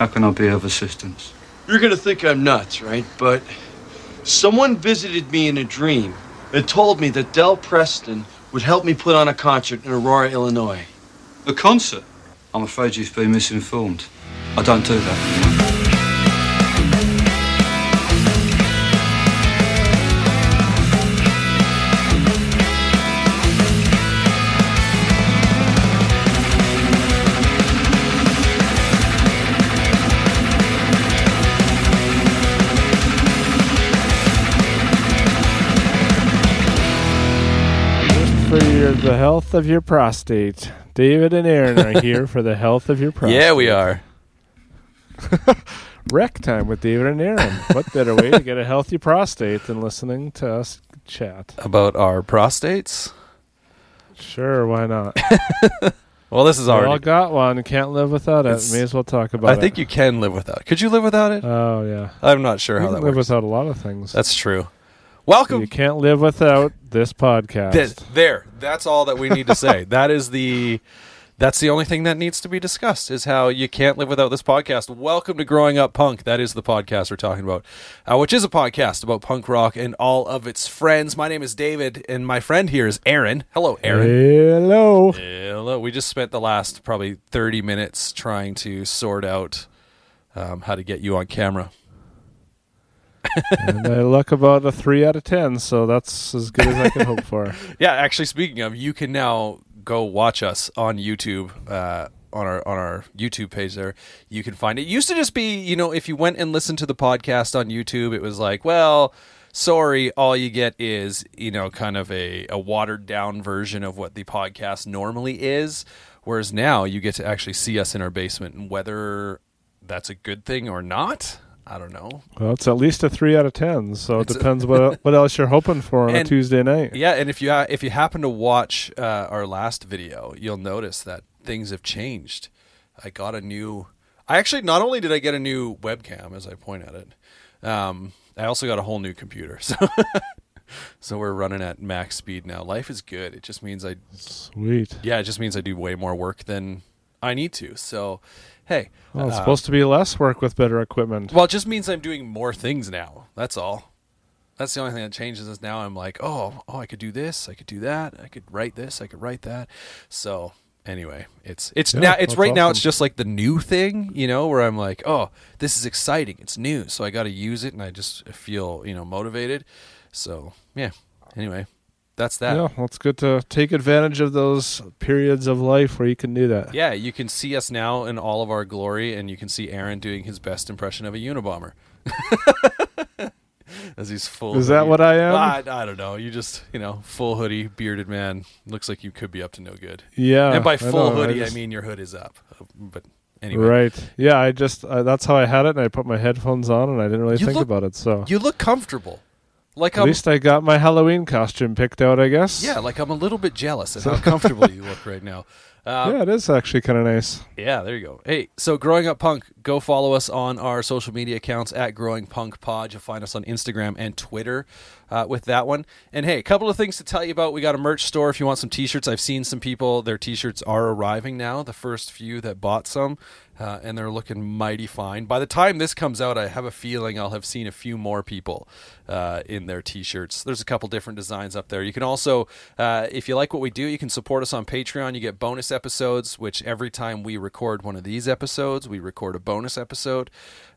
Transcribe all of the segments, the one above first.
How can I be of assistance? You're gonna think I'm nuts, right? But someone visited me in a dream and told me that Del Preston would help me put on a concert in Aurora, Illinois. A concert? I'm afraid you've been misinformed. I don't do that. The health of your prostate. David and Aaron are here for the health of your prostate. Yeah, we are. Rec time with David and Aaron. what better way to get a healthy prostate than listening to us chat? About our prostates? Sure, why not? Well, this is We all got one. Can't live without it. It's- May as well talk about I it. think you can live without. It. Could you live without it? Oh yeah. I'm not sure You how can that live works. without a lot of things. That's true. You can't live without this podcast. Th- there. That's all that we need to say. that is the. That's the only thing that needs to be discussed is how you can't live without this podcast. Welcome to Growing Up Punk. That is the podcast we're talking about, uh, which is a podcast about punk rock and all of its friends. My name is David, and my friend here is Aaron. Hello, Aaron. Hello. Hello. We just spent the last probably 30 minutes trying to sort out um, how to get you on camera. And I look about a three out of ten, so that's as good as I can hope for. Yeah, actually, speaking of, you can now go watch us on YouTube. Uh, on our on our YouTube page there, you can find it. it. Used to just be, you know, if you went and listened to the podcast on YouTube, it was like, well, sorry, all you get is, you know, kind of a, a watered down version of what the podcast normally is. Whereas now you get to actually see us in our basement, and whether that's a good thing or not, I don't know. Well, it's at least a three out of ten, so it It's a- depends what what else you're hoping for on a Tuesday night. Yeah, and if you ha- if you happen to watch uh, our last video, you'll notice that things have changed. I got a new. I actually not only did I get a new webcam, as I point at it, um, I also got a whole new computer. So. So we're running at max speed now. Life is good. It just means I, Sweet. yeah, it just means I do way more work than I need to. So, hey, Well, it's uh, supposed to be less work with better equipment. well, it just means I'm doing more things now. That's all. That's the only thing that changes is now I'm like, oh, oh, I could do this, I could do that, I could write this, I could write that. So anyway, it's it's Yeah, now it's right now it's just like the new thing, you know, where I'm like, oh, this is exciting, it's new, so I got to use it, and I just feel you know motivated. So yeah. Anyway, that's that. Yeah, well, it's good to take advantage of those periods of life where you can do that. Yeah, you can see us now in all of our glory, and you can see Aaron doing his best impression of a Unabomber. As he's full. Is that what I am? I, I don't know. You just, you know, full hoodie, bearded man. Looks like you could be up to no good. Yeah. and by full know, hoodie, I, just- mean your hood is up. But anyway, Right. Yeah, I just uh, that's how I had it, and I put my headphones on, and I didn't really You think look- about it. So you look comfortable. Like at I'm, least I got my Halloween costume picked out, I guess. yeah, like I'm a little bit jealous at how comfortable you look right now. Um, yeah, it is actually kind of nice. Yeah, there you go. Hey, so Growing Up Punk, go follow us on our social media accounts at Growing Punk Pod. You'll find us on Instagram and Twitter uh, with that one. And hey, a couple of things to tell you about. We got a merch store if you want some t-shirts. I've seen some people, their t-shirts are arriving now. The first few that bought some, uh, and they're looking mighty fine. By the time this comes out, I have a feeling I'll have seen a few more people uh, in their t-shirts. There's a couple different designs up there. You can also, uh, if you like what we do, you can support us on Patreon. You get bonus episodes, which every time we record one of these episodes, we record a bonus episode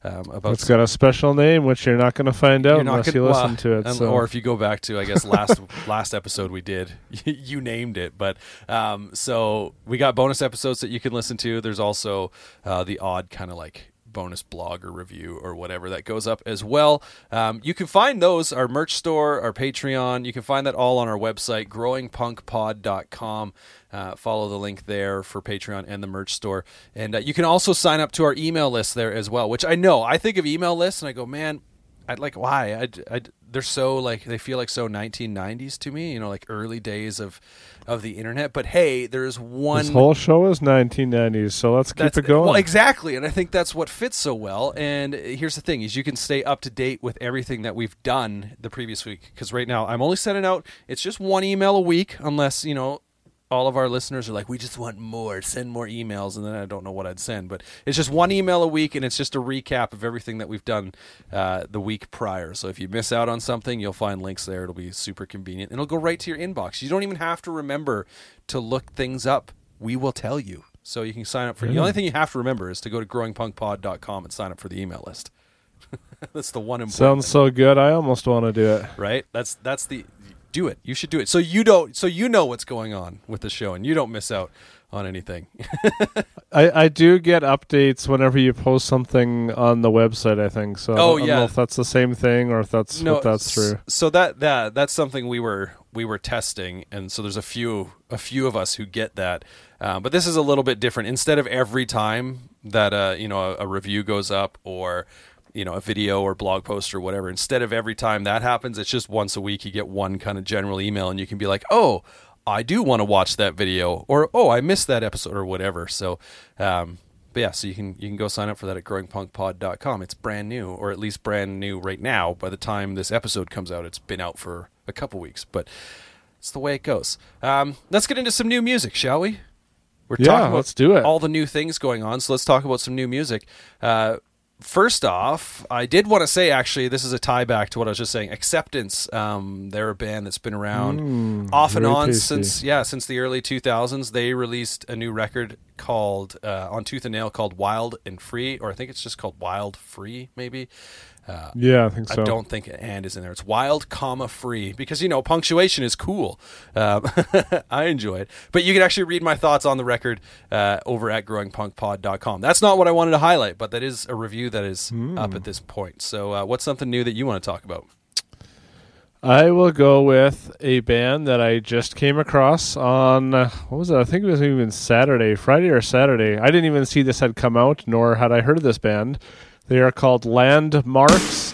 um, about It's got a special name, which you're not going to find out unless gonna- you listen well, to it. and- so. Or if you go back to, I guess last last episode we did, you named it. But um, so we got bonus episodes that you can listen to. There's also uh, the odd kind of like bonus blog or review or whatever that goes up as well. Um, you can find those our merch store, our Patreon. You can find that all on our website, growingpunkpod.com. Uh, follow the link there for Patreon and the merch store. And uh, you can also sign up to our email list there as well, which I know I think of email lists and I go, man, I'd like why I, I they're so like they feel like so 1990s to me you know like early days of of the internet but hey there's one this whole show is 1990s, so let's keep it going. well exactly and i think that's what fits so well and here's the thing is you can stay up to date with everything that we've done the previous week because right now i'm only sending out it's just one email a week unless you know all of our listeners are like, we just want more. Send more emails, and then I don't know what I'd send. But it's just one email a week, and it's just a recap of everything that we've done uh, the week prior. So if you miss out on something, you'll find links there. It'll be super convenient, and it'll go right to your inbox. You don't even have to remember to look things up. We will tell you. So you can sign up for. The only thing you have to remember is to go to growingpunkpod.com and sign up for the email list. that's the one important. Sounds so good. I almost want to do it. right? That's that's the do it. You should do it. So you don't. So you know what's going on with the show, and you don't miss out on anything. I, I do get updates whenever you post something on the website. I think so. I Oh, don't- I don't yeah. know if that's the same thing or if that's if that's true. So that that that's something we were we were testing, and so there's a few a few of us who get that. Uh, but this is a little bit different. Instead of every time that uh, you know a, a review goes up or you know a video or blog post or whatever, instead of every time that happens, it's just once a week. You get one kind of general email, and you can be like, oh. I do want to watch that video, or oh, I missed that episode, or whatever. So, um, but yeah, so you can you can go sign up for that at growingpunkpod.com. It's brand new, or at least brand new right now. By the time this episode comes out, it's been out for a couple weeks, but it's the way it goes. Um, let's get into some new music, shall we? We're Yeah, talking about let's do it. all the new things going on, so let's talk about some new music. Uh, first off, I did want to say actually, this is a tie back to what I was just saying. Acceptance, um, they're a band that's been around off and on tasty. since yeah since the early 2000s. They released a new record called uh, on Tooth and Nail called Wild and Free, or I think it's just called Wild Free, maybe. Yeah, I think so. I don't think an and is in there. It's wild, comma free because you know punctuation is cool. Um, I enjoy it, but you can actually read my thoughts on the record uh, over at growingpunkpod.com. That's not what I wanted to highlight, but that is a review that is up at this point. So, uh, what's something new that you want to talk about? I will go with a band that I just came across on uh, what was it? I think it was even Saturday, Friday or Saturday. I didn't even see this had come out, nor had I heard of this band. They are called Landmvrks.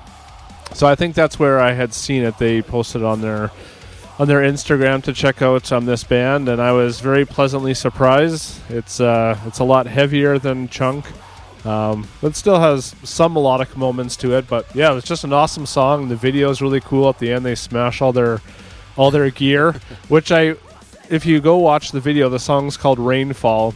So I think that's where I had seen it. They posted on their on their Instagram to check out um, this band, and I was very pleasantly surprised. It's uh, it's a lot heavier than Chunk, um, but still has some melodic moments to it. But yeah, it's just an awesome song. The video is really cool. At the end, they smash all their all their gear, which I, if you go watch the video, the song's called Rainfall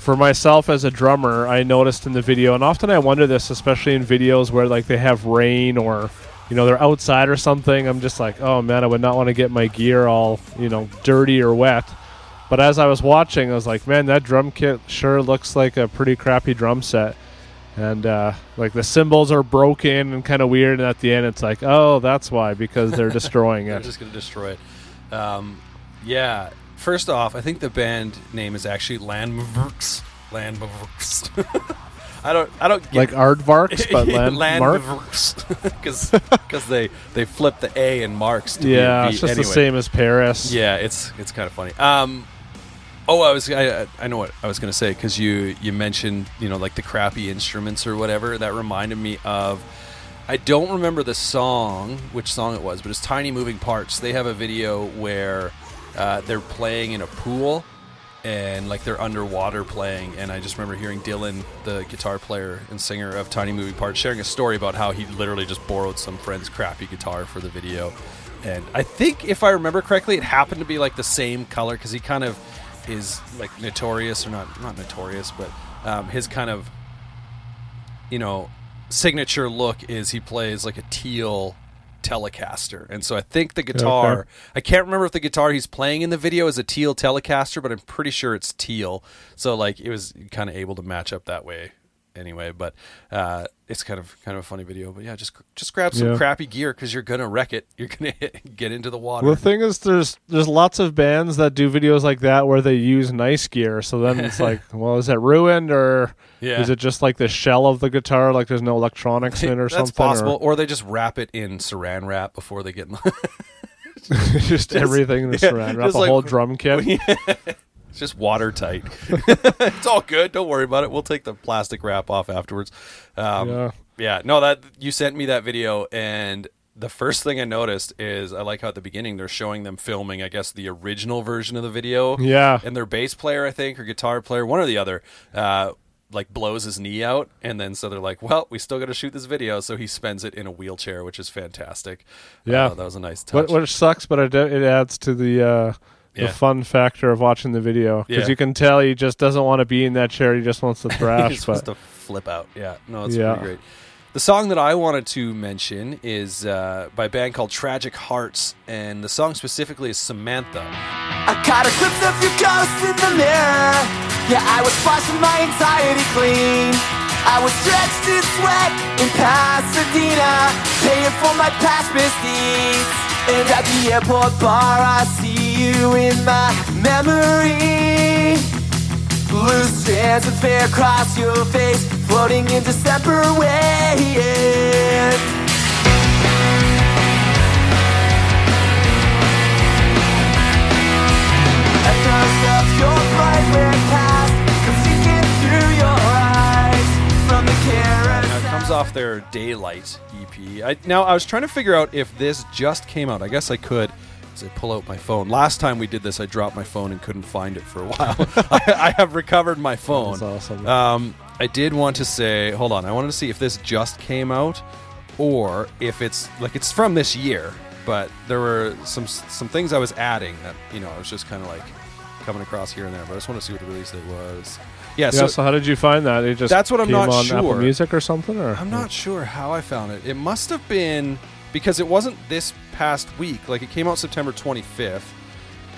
for myself as a drummer, I noticed in the video, and often I wonder this, especially in videos where like they have rain or you know they're outside or something. I'm just like, oh man, I would not want to get my gear all you know dirty or wet. But as I was watching, I was like, man, that drum kit sure looks like a pretty crappy drum set. And uh, like the cymbals are broken and kind of weird, and at the end, it's like, oh, that's why because they're destroying they're it. just going to destroy it. Um, yeah. First off, I think the band name is actually Landmvrks. Landmvrks. I don't. I don't get Like aardvarks, but landmark. because because they they flip the A and marks. To Yeah, be it's just anyway. the same as Paris. Yeah, it's it's kind of funny. Um, oh, I was I, I know what I was going to say because you you mentioned you know like the crappy instruments or whatever. That reminded me of. I don't remember the song, which song it was, but it's Tiny Moving Parts. They have a video where uh, they're playing in a pool, and like they're underwater playing. And I just remember hearing Dylan, the guitar player and singer of Tiny Moving Parts, sharing a story about how he literally just borrowed some friend's crappy guitar for the video. And I think, if I remember correctly, it happened to be like the same color because he kind of is like notorious or not not notorious, but um, his kind of you know signature look is he plays like a teal Telecaster, and so I think the guitar. Okay. I can't remember if the guitar he's playing in the video is a teal Telecaster, but I'm pretty sure it's teal. So like it was kind of able to match up that way. Anyway, but uh, it's kind of kind of a funny video. But yeah, just just grab some Yeah. crappy gear because you're gonna wreck it. You're gonna get into the water. Well, the thing is, there's there's lots of bands that do videos like that where they use nice gear. So then it's like, well, is it ruined or Yeah. is it just like the shell of the guitar, like there's no electronics in it or That's something? possible, Or or they just wrap it in Saran wrap before they get. in the- just, everything in the yeah, saran wrap, just a like- whole drum kit. It's just watertight. it's all good. Don't worry about it. We'll take the plastic wrap off afterwards. Um, Yeah. yeah. No, that you sent me that video, and the first thing I noticed is I like how at the beginning they're showing them filming. I guess the original version of the video. Yeah. And their bass player, I think, or guitar player, one or the other. Uh, like blows his knee out, and then so they're like, "Well, we still got to shoot this video." So he spends it in a wheelchair, which is fantastic. Yeah. Uh, that was a nice touch. What, which sucks, but it, it adds to the uh, Yeah. the fun factor of watching the video because Yeah. you can tell he just doesn't want to be in that chair. He just wants to thrash. He's just but to flip out. Yeah, no, it's Yeah. pretty great. The song that I wanted to mention is uh, by a band called Tragic Hearts, and the song specifically is Samantha. I caught a glimpse of your ghost in the mirror. Yeah, I was washing my anxiety clean. I was drenched in sweat in Pasadena, paying for my past misdeeds. And at the airport bar, I see you in my memory. Blue strands of hair across your face, floating in from the Now, it comes off their Daylight EP. I, now, I was trying to figure out if this just came out. I guess I could. As I pull out my phone. Last time we did this, I dropped my phone and couldn't find it for a while. I, I have recovered my phone. That's awesome. Um, I did want to say, hold on. I wanted to see if this just came out, or if it's like it's from this year. But there were some some things I was adding that you know I was just kind of like coming across here and there. But I just want to see what the release date was. Yeah, yeah. so So, how did you find that? It just That's what I'm came not on sure. Apple Music or something, or I'm not sure how I found it. It must have been because it wasn't this past week. Like it came out September 25th.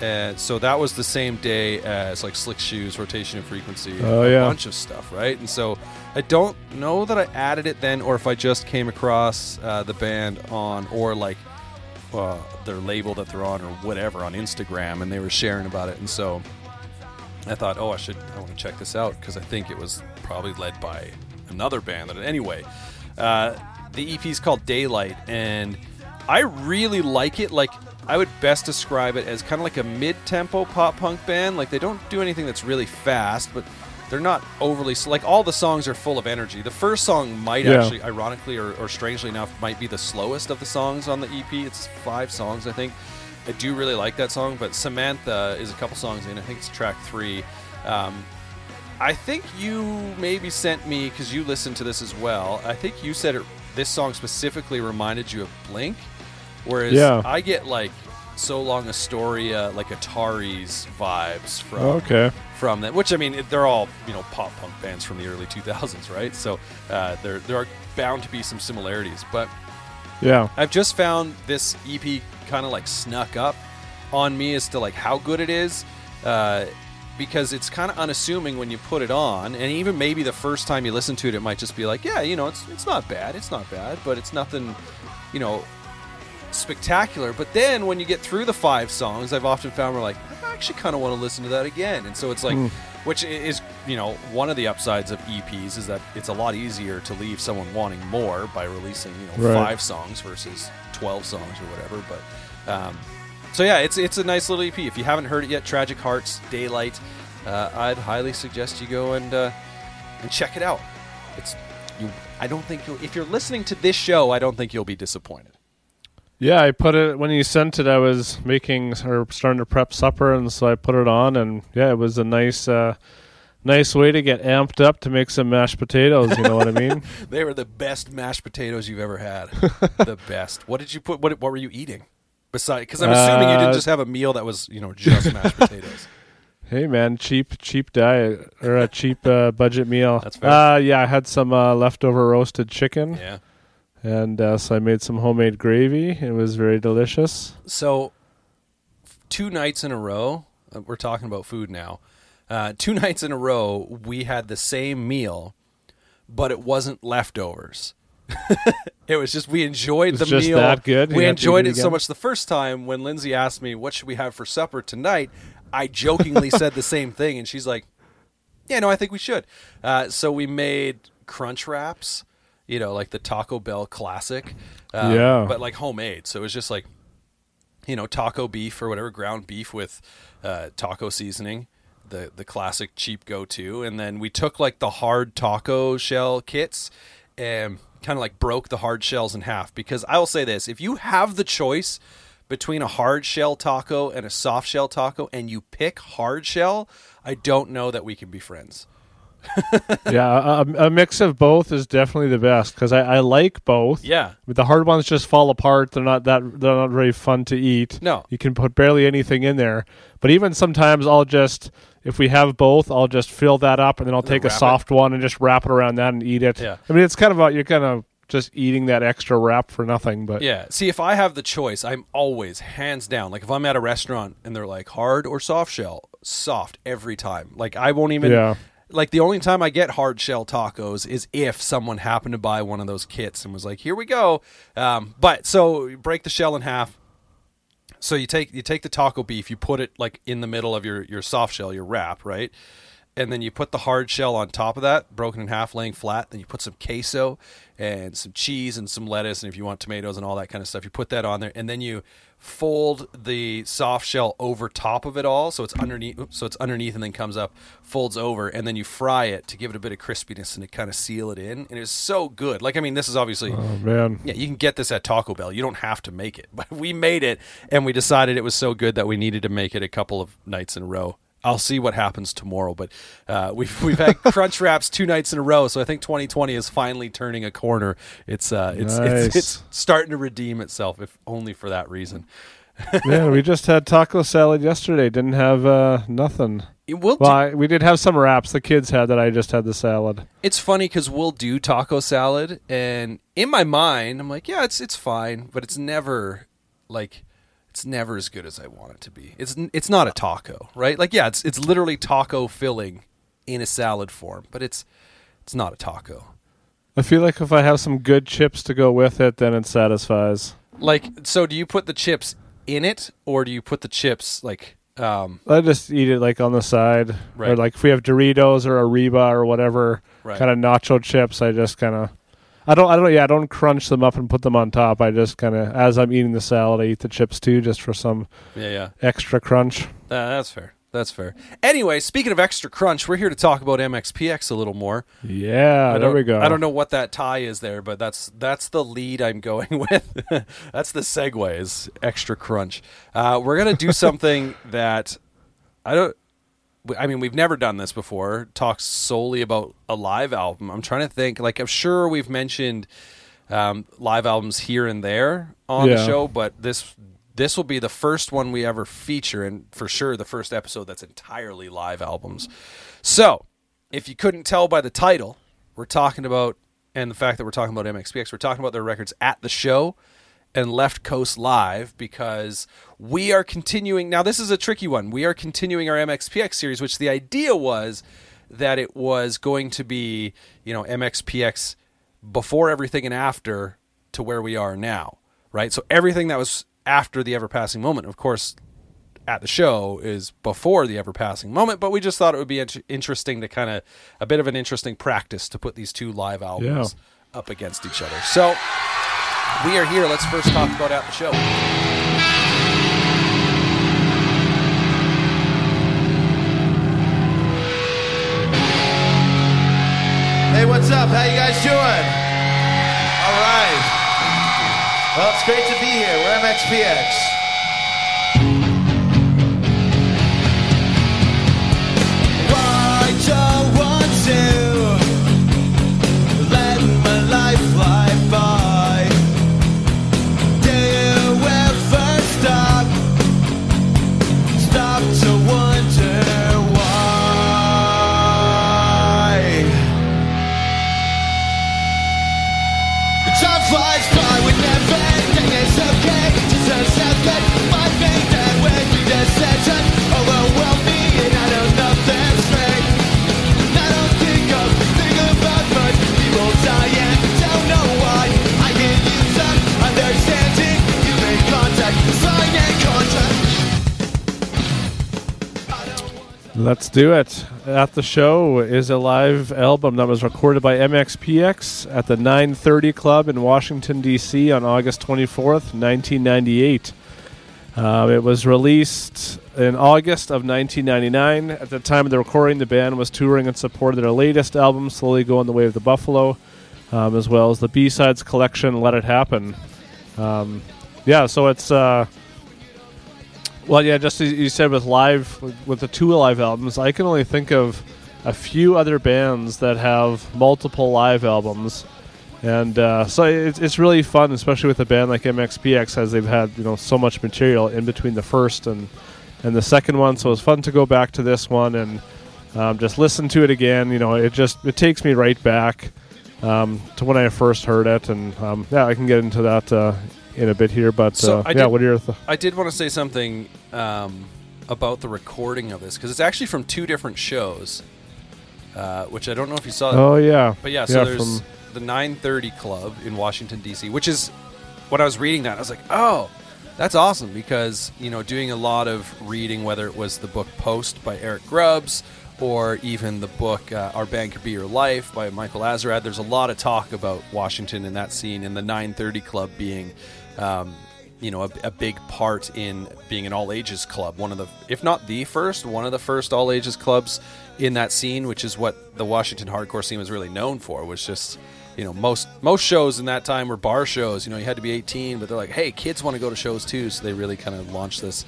And so that was the same day as like Slick Shoes, Rotation and Frequency, Oh, a yeah. bunch of stuff, right? And so I don't know that I added it then, or if I just came across uh, the band on, or like uh, their label that they're on, or whatever on Instagram, and they were sharing about it. And so I thought, oh, I should, I want to check this out because I think it was probably led by another band. That anyway, uh, the EP is called Daylight, and I really like it. Like I would best describe it as kind of like a mid-tempo pop punk band. Like they don't do anything that's really fast, but they're not overly like all the songs are full of energy. The first song might Yeah. actually, ironically or, or strangely enough, might be the slowest of the songs on the EP. It's five songs, I think. I do really like that song, but Samantha is a couple songs in. I think it's track three. Um, I think you maybe sent me because you listened to this as well. I think you said it, this song specifically reminded you of Blink, whereas Yeah. I get like so long Astoria, like Ataris vibes from okay. from that. Which I mean, they're all you know pop punk bands from the early 2000s, right? So uh, there there are bound to be some similarities, but Yeah. I've just found this EP kind of like snuck up on me as to like how good it is, uh, because it's kind of unassuming when you put it on, and even maybe the first time you listen to it, it might just be like, yeah, you know, it's it's not bad, it's not bad, but it's nothing, you know, spectacular. But then when you get through the five songs, I've often found we're like, I actually kind of want to listen to that again, and so it's like. Which is, you know, one of the upsides of EPs is that it's a lot easier to leave someone wanting more by releasing, you know, Right. five songs versus 12 songs or whatever but um, so yeah it's it's a nice little ep if you haven't heard it yet tragic hearts daylight uh, i'd highly suggest you go and uh, and check it out it's you i don't think you'll if you're listening to this show i don't think you'll be disappointed Yeah, I put it when you sent it. I was making or starting to prep supper, and so I put it on, and yeah, it was a nice, uh, nice way to get amped up to make some mashed potatoes. You know what I mean? They were the best mashed potatoes you've ever had. the best. What did you put? What, what were you eating? Besides, because I'm assuming you Uh, didn't just have a meal that was, you know, just mashed potatoes. Hey man, cheap, cheap diet or a cheap uh, budget meal. That's fair. Uh, yeah, I had some uh, leftover roasted chicken, Yeah. And uh, so I made some homemade gravy. It was very delicious. So, two nights in a row, uh, we're talking about food now. Uh, two nights in a row, we had the same meal, but it wasn't leftovers. it was just we enjoyed the just meal. that good? We enjoyed it it so much the first time when Lindsay asked me what should we have for supper tonight. I jokingly said the same thing, and she's like, "Yeah, no, I think we should." Uh, so we made crunch wraps, you know, like the Taco Bell classic, uh, Yeah. but like homemade. So it was just like you know, taco beef or whatever, ground beef with uh, taco seasoning, the the classic cheap go to, and then we took like the hard taco shell kits and kind of like broke the hard shells in half. Because I will say this: if you have the choice between a hard shell taco and a soft shell taco, and you pick hard shell, I don't know that we can be friends. yeah, a, a mix of both is definitely the best because I, I like both. Yeah. But the hard ones just fall apart. They're not that they're not very fun to eat. No. You can put barely anything in there. But even sometimes I'll just if we have both, I'll just fill that up and then I'll then take a wrap it. soft one and just wrap it around that and eat it. Yeah. I mean it's kind of a, you're kind of just eating that extra wrap for nothing, but Yeah. See, if I have the choice, I'm always hands down. Like if I'm at a restaurant and they're like hard or soft shell, soft every time. Like I won't even. Yeah. Like the only time I get hard shell tacos is if someone happened to buy one of those kits and was like, "Here we go." Um, but so you break the shell in half. So you take you take the taco beef, you put it like in the middle of your your soft shell, your wrap, right? And then you put the hard shell on top of that, broken in half, laying flat. Then you put some queso and some cheese and some lettuce, and if you want tomatoes and all that kind of stuff, you put that on there. And then you fold the soft shell over top of it all, so it's underneath. So it's underneath, and then comes up, folds over, and then you fry it to give it a bit of crispiness and to kind of seal it in. And it's so good. Like I mean, this is obviously oh man. yeah, you can get this at Taco Bell. You don't have to make it. But we made it and we decided it was so good that we needed to make it a couple of nights in a row. I'll see what happens tomorrow, but uh, we've we've had crunch wraps two nights in a row, so I think 2020 is finally turning a corner. It's uh, it's, Nice. it's it's starting to redeem itself, if only for that reason. Man, we just had taco salad yesterday. Didn't have uh, nothing. Well, do- I, we did have some wraps. The kids had that. I just had the salad. it's funny because we'll do taco salad, and in my mind, I'm like, yeah, it's it's fine, but it's never like it's never as good as I want it to be. It's it's not a taco, right? Like, yeah, it's it's literally taco filling in a salad form, but it's it's not a taco. I feel like if I have some good chips to go with it, then it satisfies. Like, so do you put the chips in it, or do you put the chips like? Um, I just eat it like on the side, or Right. like if we have Doritos or Arriba or whatever Right. kind of nacho chips. I just kind of, I don't, I don't, yeah, I don't crunch them up and put them on top. I just kind of, as I'm eating the salad, I eat the chips too, just for some yeah, yeah. extra crunch. Uh, that's fair. That's fair. Anyway, speaking of extra crunch, we're here to talk about MXPX a little more. Yeah, there we go. I don't know what that tie is there, but that's that's the lead I'm going with. that's the segue is extra crunch. Uh, we're gonna do something that I don't. I mean, we've never done this before. Talk solely about a live album. I'm trying to think. Like, I'm sure we've mentioned um, live albums here and there on the show, but this this will be the first one we ever feature, and for sure the first episode that's entirely live albums. So, if you couldn't tell by the title, we're talking about and the fact that we're talking about MXPX, we're talking about their records at the show and Left Coast Live because we are continuing. Now, this is a tricky one. We are continuing our MXPX series, which the idea was that it was going to be, you know, MXPX before everything and after to where we are now, right? So everything that was after the ever passing moment, of course, at the show is before the ever passing moment, but we just thought it would be int- interesting to kind of a bit of an interesting practice to put these two live albums up against each other. So we are here. Let's first talk about at the show. Hey, what's up? How you guys doing? All right. Well, it's great to be here. We're MXPX. Let's do it. At the show is a live album that was recorded by MXPX at the 930 Club in Washington, D.C. on August 24th, 1998. Um, it was released in August of 1999. At the time of the recording, the band was touring in support of their latest album, Slowly Going the Way of the Buffalo, um, as well as the B-Sides collection, Let It Happen. Um, yeah, so it's. Uh, well, yeah, just as you said with live with the two live albums, I can only think of a few other bands that have multiple live albums, and uh, so it's it's really fun, especially with a band like MXPX, as they've had you know so much material in between the first and and the second one. So it's fun to go back to this one and um, just listen to it again. You know, it just it takes me right back um, to when I first heard it, and um, yeah, I can get into that uh, in a bit here. But So uh, yeah, did- what are your th- I did want to say something um, about the recording of this because it's actually from two different shows, uh, which I don't know if you saw. Oh yeah, But yeah, so yeah, there's the 930 Club in Washington D.C., which is when I was reading that, I was like, oh, that's awesome because you know doing a lot of reading, whether it was the book Post by Eric Grubbs or even the book uh, Our Band Could Be Your Life by Michael Azerrad. There's a lot of talk about Washington in that scene, and the 930 Club being. Um, you know, a, a big part in being an all ages club. One of the, if not the first, one of the first all ages clubs in that scene, which is what the Washington hardcore scene was really known for. Was just, you know, most most shows in that time were bar shows. You know, you had to be 18, but they're like, hey, kids want to go to shows too, so they really kind of launched this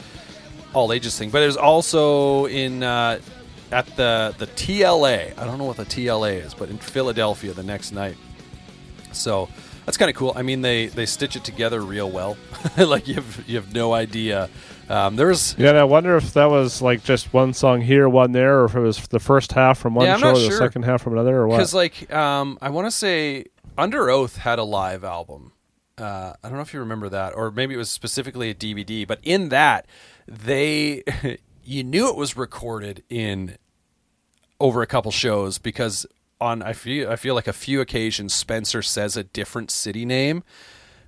all ages thing. But there's also in uh, at the the TLA. I don't know what the TLA is, but in Philadelphia the next night. So that's kind of cool. I mean, they they stitch it together real well. like you have you have no idea. Um, there was Yeah, and I wonder if that was like just one song here, one there, or if it was the first half from one Yeah, show, or the second half from another, or what. because like um, I want to say Underoath had a live album. Uh, I don't know if you remember that, or maybe it was specifically a DVD. But in that, they you knew it was recorded in over a couple shows because on I feel I feel like a few occasions Spencer says a different city name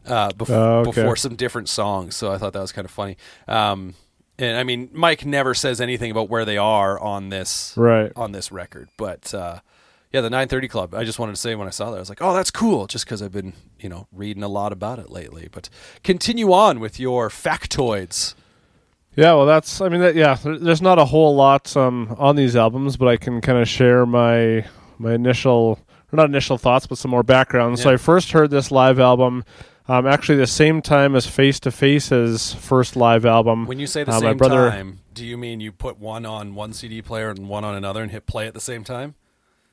uh, bef- Oh, okay. before some different songs. So I thought that was kind of funny. Um, and I mean, Mike never says anything about where they are on this Right. on this record, but uh, yeah, the 930 Club. I just wanted to say when I saw that, I was like, oh, that's cool, just because I've been you know reading a lot about it lately. But continue on with your factoids. Yeah, well, that's. I mean, that, yeah. There's not a whole lot um, on these albums, but I can kind of share my my initial, not initial thoughts, but some more background. So I first heard this live album, um, actually the same time as Face to Face's first live album. When you say the Uh, same brother- time, do you mean you put one on one CD player and one on another and hit play at the same time?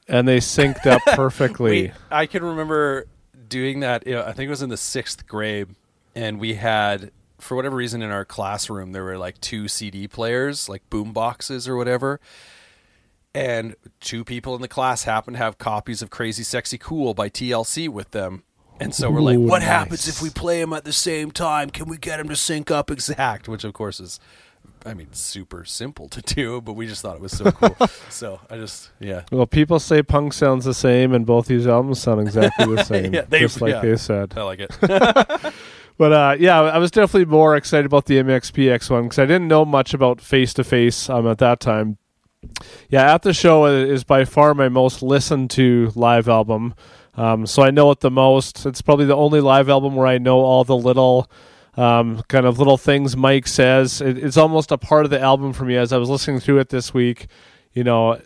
and they synced up perfectly. We, I can remember doing that. You know, I think it was in the sixth grade, and we had, for whatever reason, in our classroom there were like two CD players, like boom boxes or whatever. And two people in the class happen to have copies of Crazy Sexy Cool by TLC with them. And so we're like, Ooh, what nice. happens if we play them at the same time? Can we get them to sync up exact? Which, of course, is, I mean, super simple to do, but we just thought it was so cool. so I just, yeah. well, people say punk sounds the same, and both these albums sound exactly the same, Yeah, they- just like yeah. they said. I like it. But uh, yeah, I was definitely more excited about the MXPX one because I didn't know much about Face to Face at that time. Yeah, at the show is by far my most listened to live album. Um, so I know it the most. It's probably the only live album where I know all the little um, kind of little things Mike says. It, it's almost a part of the album for me as I was listening through it this week. You know,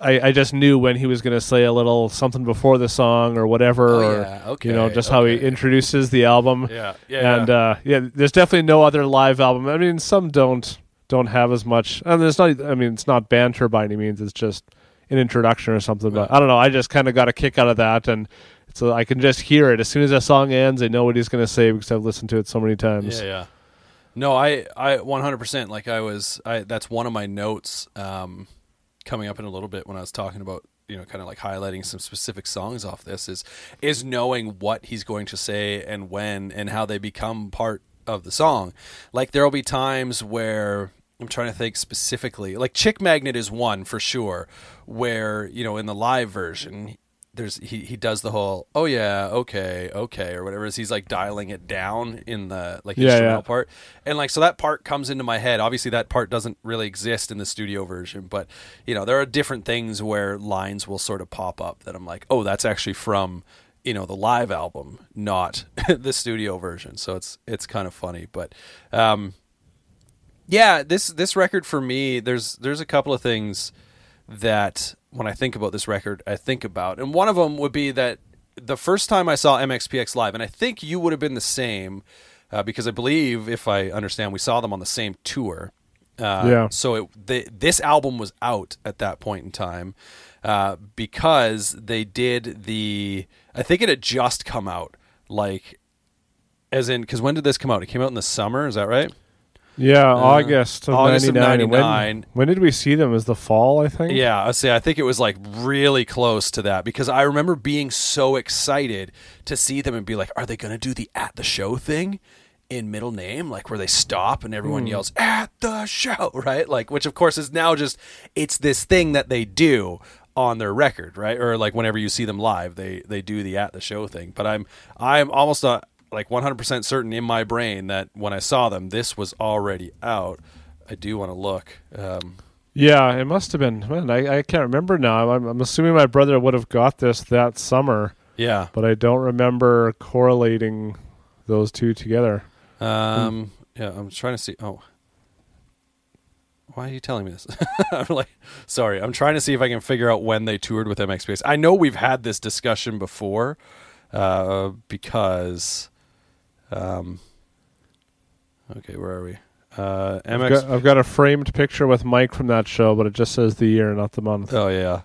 I, I just knew when he was going to say a little something before the song or whatever. Oh, or, yeah. You know, Okay, just how he introduces the album. Yeah, yeah, And yeah. uh, yeah, there's definitely no other live album. I mean, some don't don't have as much. And there's not. I mean, it's not banter by any means. It's just an introduction or something. But I don't know. I just kind of got a kick out of that, and so I can just hear it as soon as that song ends. I know what he's going to say because I've listened to it so many times. Yeah, yeah. No, I, I, 100%. Like I was, I. That's one of my notes um, coming up in a little bit when I was talking about, you know, kind of like highlighting some specific songs off this is, is knowing what he's going to say and when and how they become part of the song. Like there'll be times where I'm trying to think specifically. Like Chick Magnet is one for sure, where you know in the live version there's he, he does the whole oh yeah okay okay or whatever as he's like dialing it down in the like Yeah, instrumental yeah. part and like so that part comes into my head obviously that part doesn't really exist in the studio version but you know there are different things where lines will sort of pop up that i'm like oh that's actually from you know the live album not the studio version so it's it's kind of funny but um yeah this this record for me there's there's a couple of things that when I think about this record, I think about. And one of them would be that the first time I saw MXPX live, and I think you would have been the same, uh, because I believe, if I understand, we saw them on the same tour. Uh, Yeah. So it, this album was out at that point in time uh, because they did the. I think it had just come out, like, as in, because when did this come out? It came out in the summer. Is that right? Yeah, August of Uh, August of 99. And 99. When, when did we see them? Is the fall, I think? Yeah, I see. I think it was like really close to that because I remember being so excited to see them and be like, "Are they going to do the at the show thing in middle name, like where they stop and everyone yells at the show, right? Like, which of course is now just it's this thing that they do on their record, right? Or like whenever you see them live, they they do the at the show thing. But I'm I'm almost uh like 100% certain in my brain that when I saw them, this was already out. I do want to look. Um, Yeah, it must have been. Man, I, I can't remember now. I'm, I'm assuming my brother would have got this that summer, yeah. but I don't remember correlating those two together. Um, yeah, I'm trying to see. Oh, why are you telling me this? I'm like, sorry, I'm trying to see if I can figure out when they toured with MXPX. I know we've had this discussion before, uh, because, um, okay, where are we? Uh, I've got, I've got a framed picture with Mike from that show, but it just says the year, not the month. Oh yeah,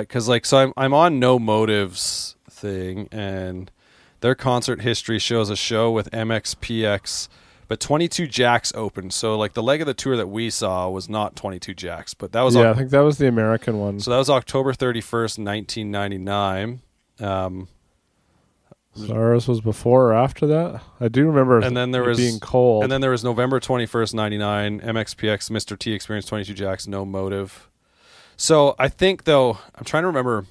because like so I'm I'm on No Motiv's thing, and their concert history shows a show with MXPX, but 22 Jacks opened. So like the leg of the tour that we saw was not 22 Jacks, but that was yeah, I think that was the American one. so that was October 31st, 1999. Um, Ours was before or after that. I do remember. and then there it was being cold. and then there was November 21st, 99. MXPX, Mr. T Experience, 22 Jacks, No Motiv. So I think though I'm trying to remember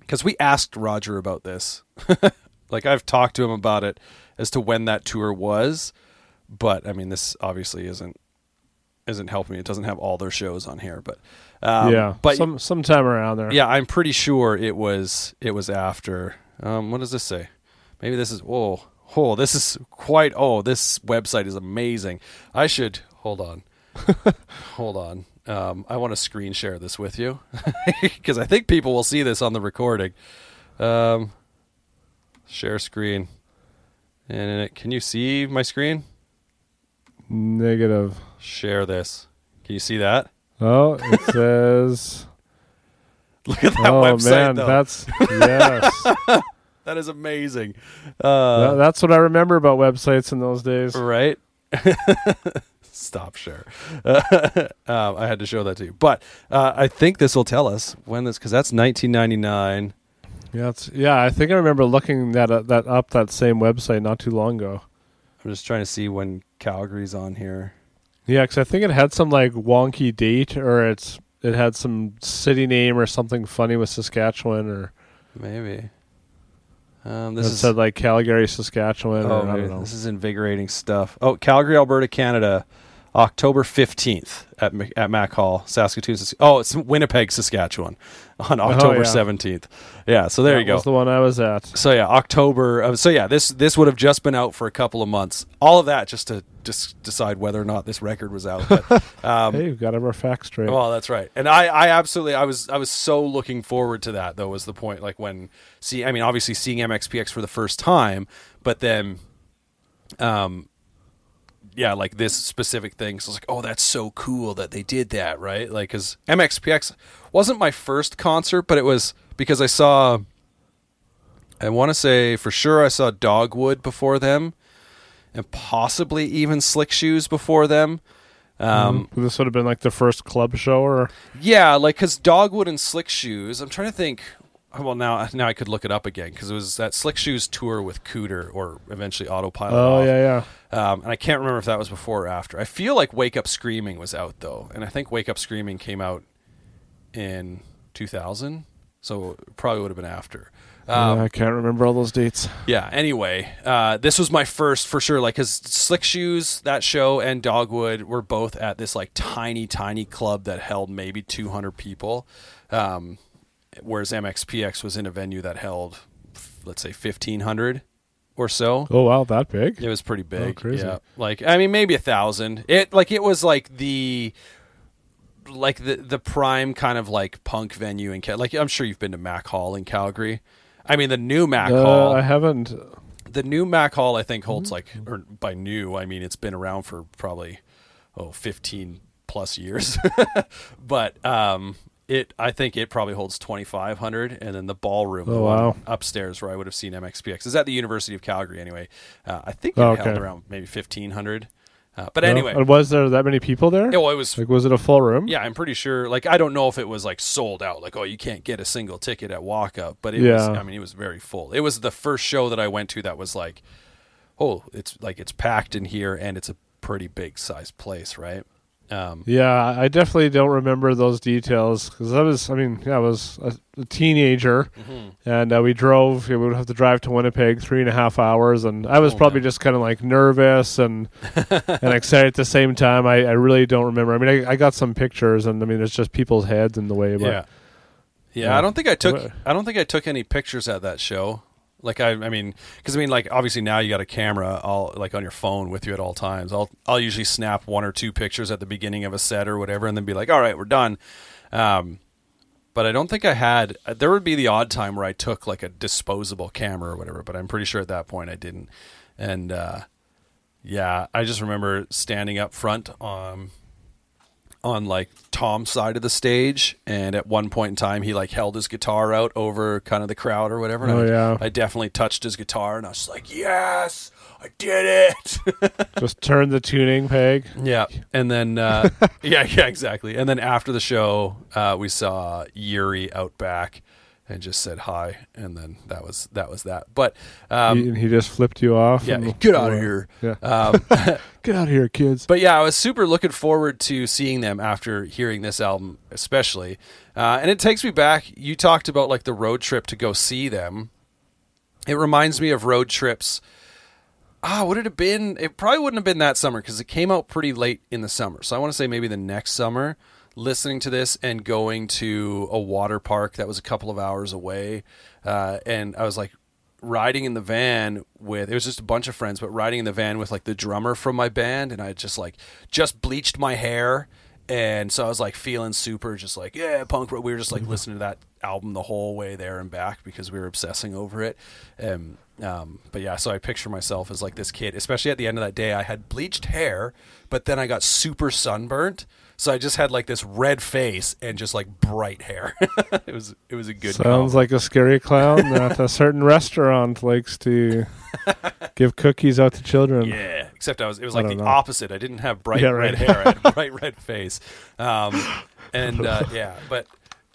because we asked Roger about this. like I've talked to him about it as to when that tour was, but I mean this obviously isn't isn't helping me. It doesn't have all their shows on here, but um, yeah, but some sometime around there. yeah, I'm pretty sure it was it was after. Um, what does this say? Maybe this is oh oh this is quite oh this website is amazing. I should hold on, hold on. Um, I want to screen share this with you because I think people will see this on the recording. Um, share screen, and it, can you see my screen? Negative. Share this. Can you see that? Oh, it says. Look at that oh website. man, though. that's yes. that is amazing. Uh, That- that's what I remember about websites in those days. right? Stop share. um, I had to show that to you, but uh, I think this will tell us when this because that's 1999. Yeah, it's, yeah. I think I remember looking that uh, that up that same website not too long ago. I'm just trying to see when Calgary's on here. Yeah, because I think it had some like wonky date, or it's it had some city name or something funny with Saskatchewan, or Maybe. Um, this is said like Calgary, Saskatchewan, oh, or I don't know. this is invigorating stuff. Oh, Calgary, Alberta, Canada, October 15th at, at Mac Hall, Saskatoon. Sas- Oh, it's Winnipeg, Saskatchewan on October yeah. 17th. Yeah, so there that you go. was the one I was at. So yeah, October. Uh, so yeah, this this would have just been out for a couple of months. All of that just to just decide whether or not this record was out. But, um, Hey, we've got our facts straight. well, that's right. And I, I absolutely, I was, I was so looking forward to that. Though was the point. Like when see, I mean, obviously seeing MXPX for the first time, but then, um, yeah, like this specific thing. So I was like, oh, that's so cool that they did that, right? Like, because MXPX wasn't my first concert, but it was because I saw. I want to say for sure I saw Dogwood before them, and possibly even Slick Shoes before them. Um, this would have been like the first club show, or yeah, like because Dogwood and Slick Shoes. I'm trying to think. Well, now now I could look it up again because it was that Slick Shoes tour with Cooter or eventually Autopilot. oh off. yeah, yeah. Um, and I can't remember if that was before or after. I feel like Wake Up Screaming was out though, and I think Wake Up Screaming came out in 2000, so it probably would have been after. Um, Yeah, I can't remember all those dates. yeah. Anyway, uh, this was my first for sure. Like, cause Slick Shoes, that show, and Dogwood were both at this like tiny, tiny club that held maybe 200 people, um, whereas MXPX was in a venue that held, let's say, 1500 or so. Oh wow, that big? It was pretty big. Oh crazy. Yeah. Like I mean maybe a thousand. It like it was like the like the the prime kind of like punk venue in Cal- like I'm sure you've been to Mac Hall in Calgary. I mean the new Mac Uh, Hall I haven't. the new Mac Hall I think holds Mm-hmm. like or by new I mean it's been around for probably oh 15 plus years. but um it I think it probably holds 2500 and then the ballroom Oh, wow. upstairs where I would have seen MXPX is at the University of Calgary anyway. Uh, I think it Oh, held around maybe 1500. Uh, but No? anyway, was there that many people there? oh, it was Like, was it a full room? yeah, I'm pretty sure. Like, I don't know if it was like sold out. Like, oh, you can't get a single ticket at walk up, but it was. Yeah. I mean, it was very full. It was the first show that I went to that was like, oh, it's like it's packed in here and it's a pretty big sized place, right? Um, Yeah, I definitely don't remember those details because I was, I mean, yeah, I was a, a teenager, Mm-hmm. and uh, we drove. We would have to drive to Winnipeg three and a half hours, and I was Oh, probably man. just kind of like nervous and and excited at the same time. I, I really don't remember. I mean, I, I got some pictures, and I mean, it's just people's heads in the way. But yeah. yeah, Yeah. I don't think I took. I don't think I took any pictures at that show. Like I, I mean, because I mean, like obviously now you got a camera, all like on your phone with you at all times. I'll, I'll usually snap one or two pictures at the beginning of a set or whatever, and then be like, all right, we're done. Um, but I don't think I had. uh, There would be the odd time where I took like a disposable camera or whatever, but I'm pretty sure at that point I didn't. And uh, yeah, I just remember standing up front, um, on like Tom's side of the stage, and at one point in time, he like held his guitar out over kind of the crowd or whatever. and Oh, I, yeah. I definitely touched his guitar, and I was like, "Yes, I did it!" just turn the tuning peg. yeah, and then uh, yeah, yeah, exactly. And then after the show, uh, we saw Yuri out back and just said hi, and then that was that was that. But um, he, he just flipped you off. yeah, and- get out of here. Yeah. Um, Get out of here, kids. But yeah, I was super looking forward to seeing them after hearing this album, especially. Uh, and it takes me back. You talked about like the road trip to go see them. It reminds me of road trips. Ah, would it have been? It probably wouldn't have been that summer because it came out pretty late in the summer. So I want to say maybe the next summer, listening to this and going to a water park that was a couple of hours away. Uh, and I was like, riding in the van with it was just a bunch of friends but riding in the van with like the drummer from my band and i just like just bleached my hair. And so i was like feeling super just like yeah punk rock. We were just like listening to that album the whole way there and back because we were obsessing over it. And um, but yeah so i picture myself as like this kid especially at the end of that day i had bleached hair but then i got super sunburnt so i just had like this red face and just like bright hair it was it was a good Sounds combo. like a scary clown that a certain restaurant likes to give cookies out to children. Yeah, except I was it was I like the know. opposite. I didn't have bright Yeah, red right. hair. I had a bright red face. Um, and uh, yeah, but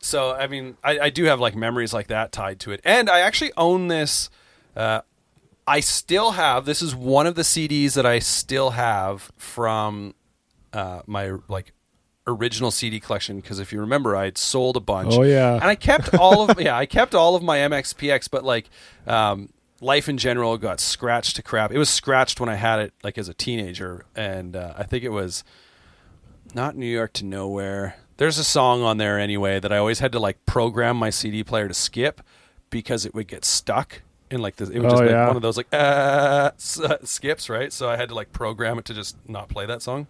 so I mean, I, I do have like memories like that tied to it, and I actually own this. Uh, I still have this is one of the CDs that I still have from uh, my like original CD collection because if you remember, I had sold a bunch. Oh, yeah. and I kept all of yeah, I kept all of my MXPX, but like um, life in general got scratched to crap. It was scratched when I had it like as a teenager, and uh, I think it was Not New York to Nowhere. There's a song on there anyway that I always had to like program my CD player to skip because it would get stuck in like the it would Oh, just yeah. one of those like uh, s- skips, right? So I had to like program it to just not play that song.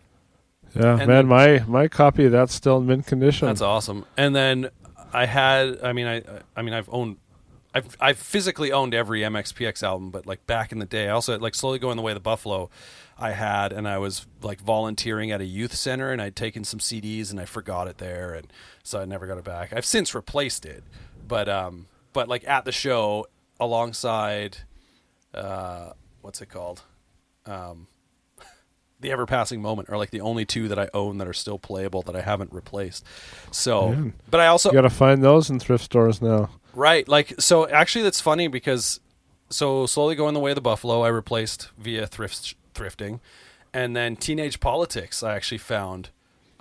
Yeah, And man, my my copy of that's still in mint condition. That's awesome. And then I had, I mean, I, I mean, I've owned, I've, I've physically owned every MXPX album, but like back in the day, I also like slowly going the way of the Buffalo. I had, and I was like volunteering at a youth center, and I'd taken some CDs, and I forgot it there, and so I never got it back. I've since replaced it, but um, but like at the show alongside, uh, what's it called? Um, the ever passing moment are like the only two that I own that are still playable that I haven't replaced. So, but I also you got to find those in thrift stores now. right like so actually that's funny because so slowly going the way of the buffalo I replaced via thrift thrifting, and then teenage politics I actually found.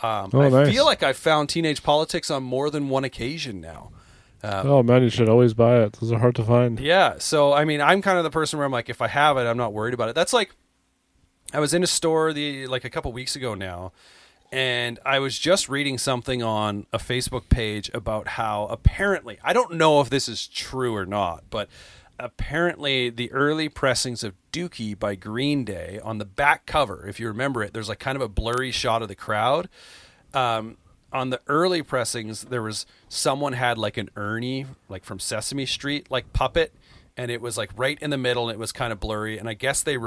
Um, Oh, I nice. feel like I've found teenage politics on more than one occasion now. oh man, you should always buy it. Those are hard to find. Yeah. So I mean, I'm kind of the person where I'm like, if I have it, I'm not worried about it. That's like, I was in a store the like a couple weeks ago now, and I was just reading something on a Facebook page about how apparently I don't know if this is true or not, but apparently the early pressings of Dookie by Green Day on the back cover, if you remember it, there's like kind of a blurry shot of the crowd. Um, on the early pressings, there was someone had like an Ernie, like from Sesame Street, like puppet, and it was like right in the middle, and it was kind of blurry. And I guess they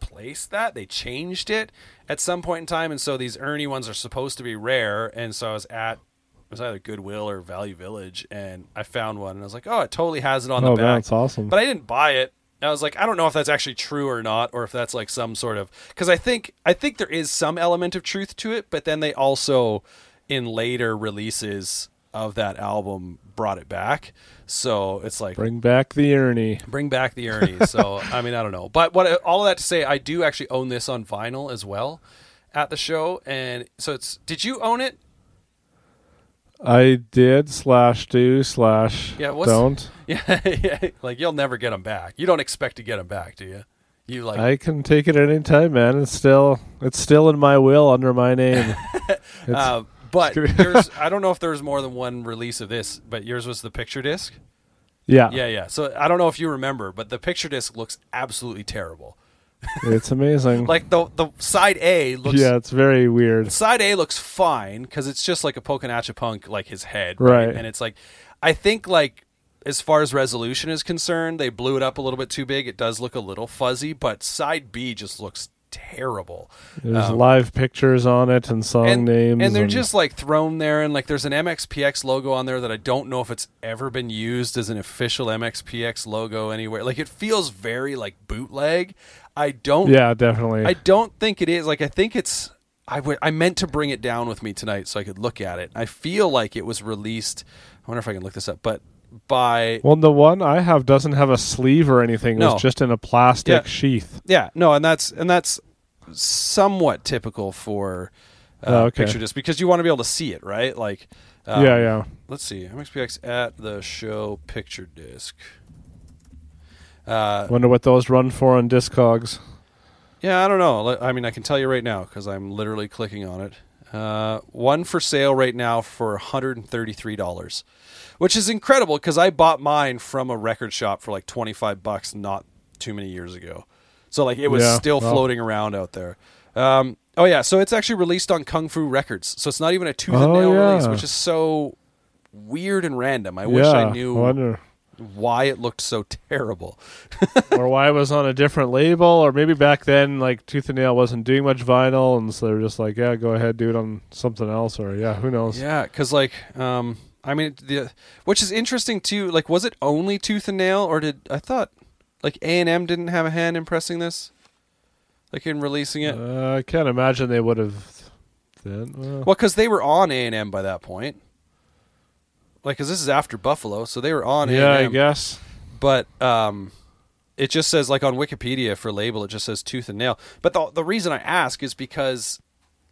replaced that, they changed it at some point in time, and so these Ernie ones are supposed to be rare. And so I was at it was either Goodwill or Value Village, and I found one, and I was like, oh, it totally has it on Oh the back. that's awesome. But I didn't buy it. I was like, I don't know if that's actually true or not, or if that's like some sort of because I think I think there is some element of truth to it, but then they also in later releases of that album brought it back. So it's like Bring back the Ernie. bring back the Ernie. So I mean, I don't know, but what all of that to say, I do actually own this on vinyl as well at the show, and so it's. Did you own it? I did slash do slash Yeah, don't. Yeah, yeah. Like you'll never get them back. You don't expect to get them back, do you? You like I can take it any time, man. It's still it's still in my will under my name. It's, Uh, but yours, I don't know if there was more than one release of this, but yours was the picture disc. yeah, Yeah, yeah. So I don't know if you remember, but the picture disc looks absolutely terrible. it's amazing. Like the the side A looks. yeah, it's very weird. Side A looks fine because it's just like a Pokinatcha punk, like his head, Right. And it's like, I think like as far as resolution is concerned, they blew it up a little bit too big. It does look a little fuzzy, but side B just looks terrible. There's Um, live pictures on it and song and, names, and they're just like thrown there and like there's an MXPX logo on there that I don't know if it's ever been used as an official MXPX logo anywhere. Like it feels very like bootleg. I don't yeah, definitely. I don't think it is. Like I think it's I I meant to bring it down with me tonight so I could look at it. I feel like it was released I wonder if I can look this up, but by well, the one I have doesn't have a sleeve or anything. No. It's just in a plastic Yeah. sheath. Yeah, no, and that's and that's somewhat typical for uh, Oh, okay. picture disc because you want to be able to see it, right? Like, um, yeah, yeah. Let's see, MXPX at the show picture disc. Uh, Wonder what those run for on Discogs. yeah, I don't know. I mean, I can tell you right now because I'm literally clicking on it. Uh, one for sale right now for $133, which is incredible because I bought mine from a record shop for like 25 bucks not too many years ago. So like it was Yeah, still well. floating around out there. Um, oh yeah, so it's actually released on Kung Fu Records. So it's not even a tooth and Oh, nail yeah. release, which is so weird and random. I wish I knew wonder. why it looked so terrible. or why it was on a different label, or maybe back then, like Tooth and Nail wasn't doing much vinyl, and so they were just like, yeah, go ahead, do it on something else, or yeah, who knows? Yeah, because like, um, I mean, the which is interesting too. Like, was it only Tooth and Nail, or did I thought like A and M didn't have a hand in pressing this, like in releasing it? Uh, I can't imagine they would have. Then, well, well, because they were on A and M by that point. Like, because this is after Buffalo, so they were on yeah, I A&M. guess. but um, it just says like on Wikipedia for label, it just says tooth and nail. But the the reason I ask is because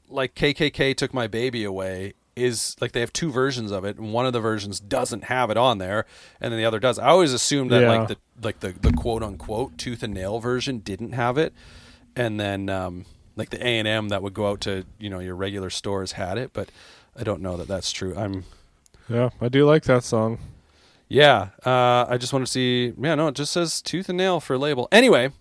like KKK took my baby away is like they have two versions of it, and one of the versions doesn't have it on there, and then the other does. I always assumed that Yeah. like the like the the quote unquote tooth and nail version didn't have it, and then um, like the A and M that would go out to you know your regular stores had it, but I don't know that that's true. I'm Yeah, I do like that song. yeah. Uh, I just want to see. Yeah, no, it just says tooth and nail for label. Anyway,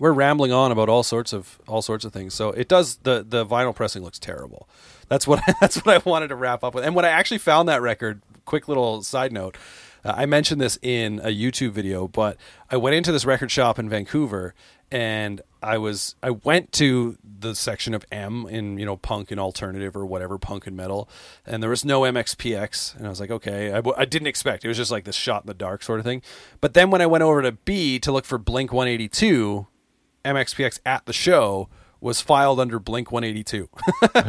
we're rambling on about all sorts of all sorts of things. So it does the the vinyl pressing looks terrible. That's what that's what I wanted to wrap up with. And when I actually found that record, quick little side note. Uh, I mentioned this in a YouTube video, but I went into this record shop in Vancouver and I was I went to the section of M in you know punk and alternative or whatever punk and metal, and there was no MXPX, and I was like, okay, I, I didn't expect it was just like this shot in the dark sort of thing. But then when I went over to B to look for Blink 182, MXPX at the show was filed under Blink 182.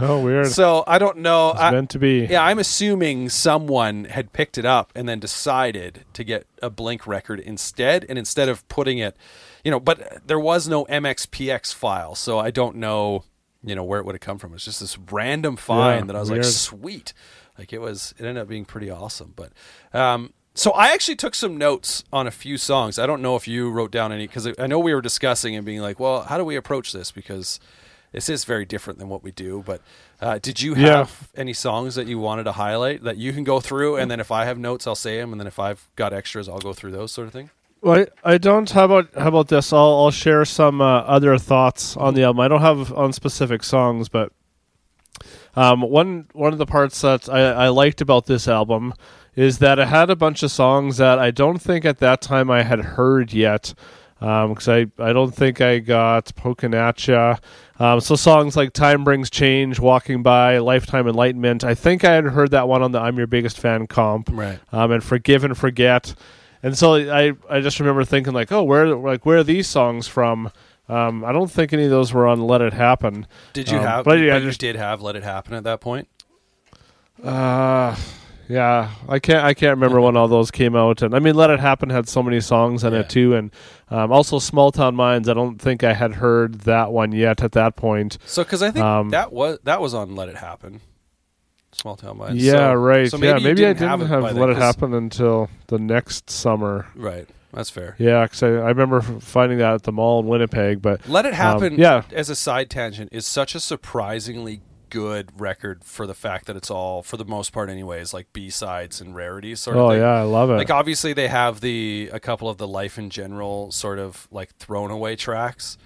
Oh, weird. so I don't know. it's I- meant to be. yeah, I'm assuming someone had picked it up and then decided to get a Blink record instead, and instead of putting it, you know, but there was no MXPX file, so I don't know, you know, where it would have come from. It's just this random find Yeah, that I was weird. like, sweet, like it was. It ended up being pretty awesome, but. um so I actually took some notes on a few songs. I don't know if you wrote down any because I know we were discussing and being like, well, how do we approach this? Because this is very different than what we do. But uh, did you Yeah. have any songs that you wanted to highlight that you can go through, and then if I have notes, I'll say them, and then if I've got extras, I'll go through those sort of thing. Well, I, I don't. How about how about this? I'll I'll share some uh, other thoughts on the album. I don't have on specific songs, but um, one one of the parts that I, I liked about this album is that it had a bunch of songs that I don't think at that time I had heard yet. Because I, I don't think I got Pokin' at Ya. Um, so songs like Time Brings Change, Walking By, Lifetime Enlightenment. I think I had heard that one on the I'm Your Biggest Fan comp Right. um, and forgive and forget. And so I, I just remember thinking like, oh, where like where are these songs from? Um, I don't think any of those were on Let It Happen. Did you Um, have? but But, yeah, you just- did have "Let It Happen" at that point. Uh, yeah, I can't I can't remember when all those came out. And I mean, Let It Happen had so many songs in Yeah. it too, and um, also Small Town Minds. I don't think I had heard that one yet at that point. So, because I think Um, that was that was on "Let It Happen." Small town minds. yeah, So- right. So maybe, you maybe I didn't didn't have, have, it then, Let It Happen until the next summer. Right. That's fair. Yeah, because I, I remember finding that at the mall in Winnipeg. But Let It Happen, Um, yeah. as a side tangent, is such a surprisingly good record for the fact that it's all, for the most part anyways, like B-sides and rarities sort of oh thing. yeah, I love it. Like obviously they have the a couple of the life in general sort of like thrown away tracks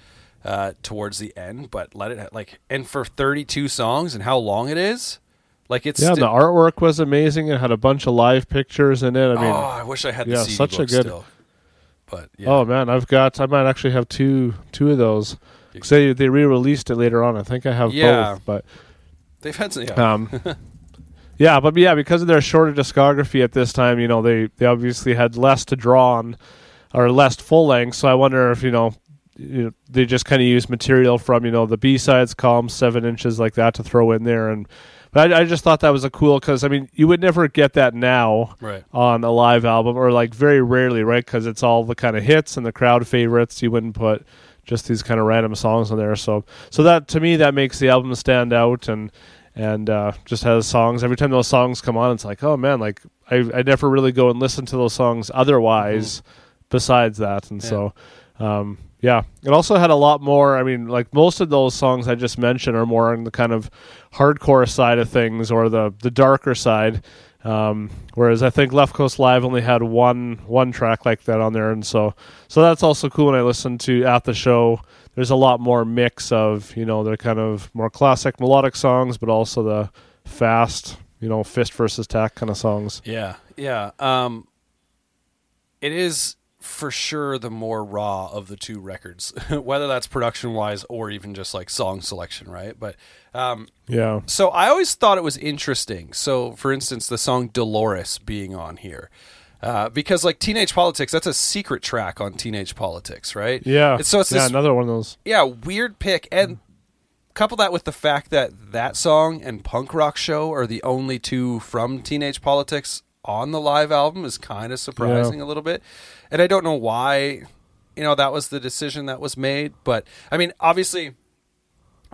uh, towards the end, but let it like and for 32 songs and how long it is, like it's yeah, sti- the artwork was amazing. It had a bunch of live pictures in it. I mean, oh, I wish I had the yeah, CD such a good- still. But yeah. oh man, I've got. I might actually have two two of those. 'Cause they they re-released it later on. I think I have Yeah. both, but they've had some yeah. Um, yeah, but yeah, because of their shorter discography at this time, you know, they they obviously had less to draw on, or less full length. So I wonder if you know, you know they just kind of use material from you know the B sides column, seven inches like that to throw in there, and but I, I just thought that was a cool because I mean you would never get that now right. on a live album or like very rarely, right? Because it's all the kind of hits and the crowd favorites. You wouldn't put just these kind of random songs on there. So so that to me that makes the album stand out and and uh, just has songs. Every time those songs come on, it's like oh man, like I I never really go and listen to those songs otherwise. Besides that, and so. Um, yeah, it also had a lot more. I mean, like most of those songs I just mentioned are more on the kind of hardcore side of things or the the darker side. Um, whereas I think Left Coast Live only had one one track like that on there, and so so that's also cool. When I listened to at the show, there's a lot more mix of you know the kind of more classic melodic songs, but also the fast you know fist versus tack kind of songs. Yeah, yeah. Um, it is for sure the more raw of the two records, whether that's production wise or even just like song selection, right? But um, Yeah, so I always thought it was interesting. So, for instance, the song Dolores being on here. Uh, because like Teenage Politics, that's a secret track on Teenage Politics, right? yeah. And so it's yeah this another one of those. yeah, weird pick. And couple that with the fact that that song and Punk Rock Show are the only two from Teenage Politics on the live album is kind of surprising a little bit. And I don't know why, you know, that was the decision that was made. But I mean, obviously,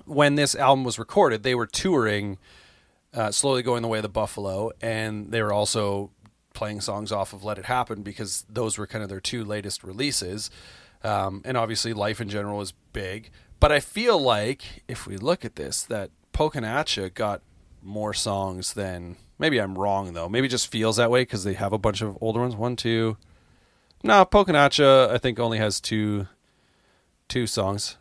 when this album was recorded, they were touring, uh, slowly going the way of the Buffalo, and they were also playing songs off of Let It Happen because those were kind of their two latest releases. Um, and obviously, Life in General is big, but I feel like if we look at this, that Pokinatcha got more songs than maybe I'm wrong though. Maybe just feels that way because they have a bunch of older ones. One, two. No, Pokinatcha I think only has two two songs.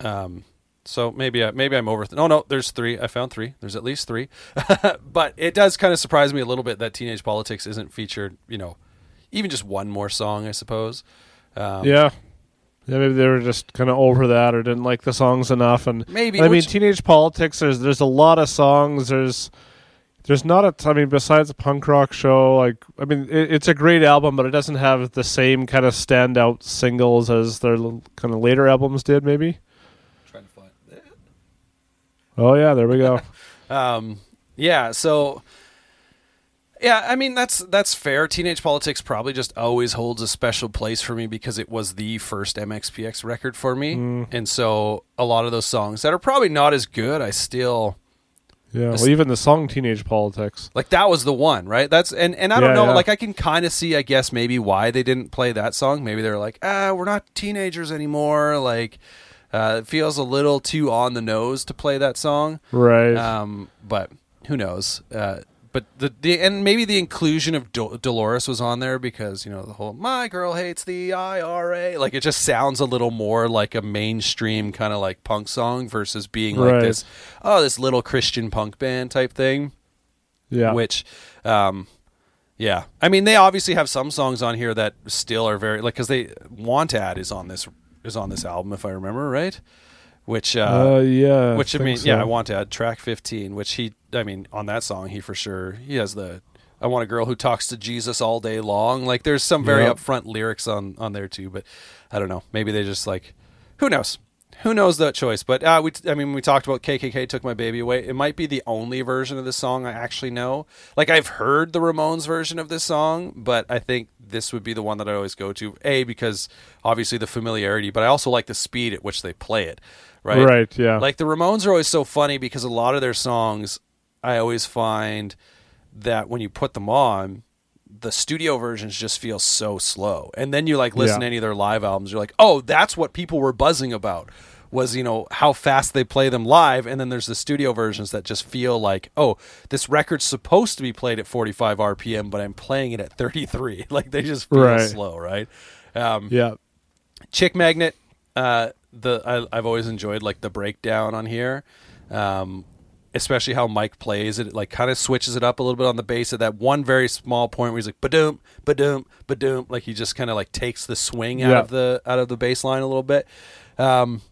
Um, so maybe I, maybe I'm over. Th- no, no, there's three. I found three. There's at least three. but it does kind of surprise me a little bit that Teenage Politics isn't featured. You know, even just one more song, I suppose. Um, yeah. Yeah, maybe they were just kind of over that or didn't like the songs enough. And Maybe, I mean, teenage politics. There's there's a lot of songs. There's there's not a. T- I mean, besides a punk rock show, like I mean, it, it's a great album, but it doesn't have the same kind of standout singles as their kind of later albums did. Maybe. Trying to find. That. Oh yeah, there we go. Um, yeah, so yeah, I mean that's that's fair. Teenage Politics probably just always holds a special place for me because it was the first MXPX record for me, and so a lot of those songs that are probably not as good, I still Yeah. Well, even the song "Teenage Politics." like that was the one, right? That's and and I don't Yeah, know, yeah. like I can kind of see, I guess maybe why they didn't play that song. Maybe they're like, ah, we're not teenagers anymore. Like, uh, it feels a little too on the nose to play that song. Right. Um, but who knows? Uh, but the, the and maybe the inclusion of Dol- Dolores was on there because you know the whole "my girl hates the IRA" like it just sounds a little more like a mainstream kind of like punk song versus being like Right. this oh this little Christian punk band type thing. yeah. Which, um, yeah, I mean they obviously have some songs on here that still are very like because they "Want Ad" is on this is on this album if I remember right, which uh, yeah. which I think mean, so. yeah, I want to add track 15, which he, I mean, on that song, he for sure, he has the, I want a girl who talks to Jesus all day long. Like, there's some very Yep. upfront lyrics on, on there too, but I don't know. Maybe they just like, who knows? Who knows that choice? But uh, we, I mean, we talked about KKK took my baby away. It might be the only version of this song I actually know. Like, I've heard the Ramones version of this song, but I think this would be the one that I always go to. A because obviously the familiarity, but I also like the speed at which they play it. Right. Right, yeah. Like the Ramones are always so funny because a lot of their songs, I always find that when you put them on, the studio versions just feel so slow. And then you like listen Yeah. to any of their live albums, you're like, oh, that's what people were buzzing about. Was you know how fast they play them live, and then there's the studio versions that just feel like, oh, this record's supposed to be played at 45 RPM, but I'm playing it at 33. Like they just feel Right. slow, right? Um, yeah. Chick Magnet, uh, the I, I've always enjoyed like the breakdown on here, um, especially how Mike plays it. Like kind of switches it up a little bit on the bass at that one very small point where he's like badoom, badoom, badoom. Like he just kind of like takes the swing out Yeah. of the out of the bass line a little bit. Um,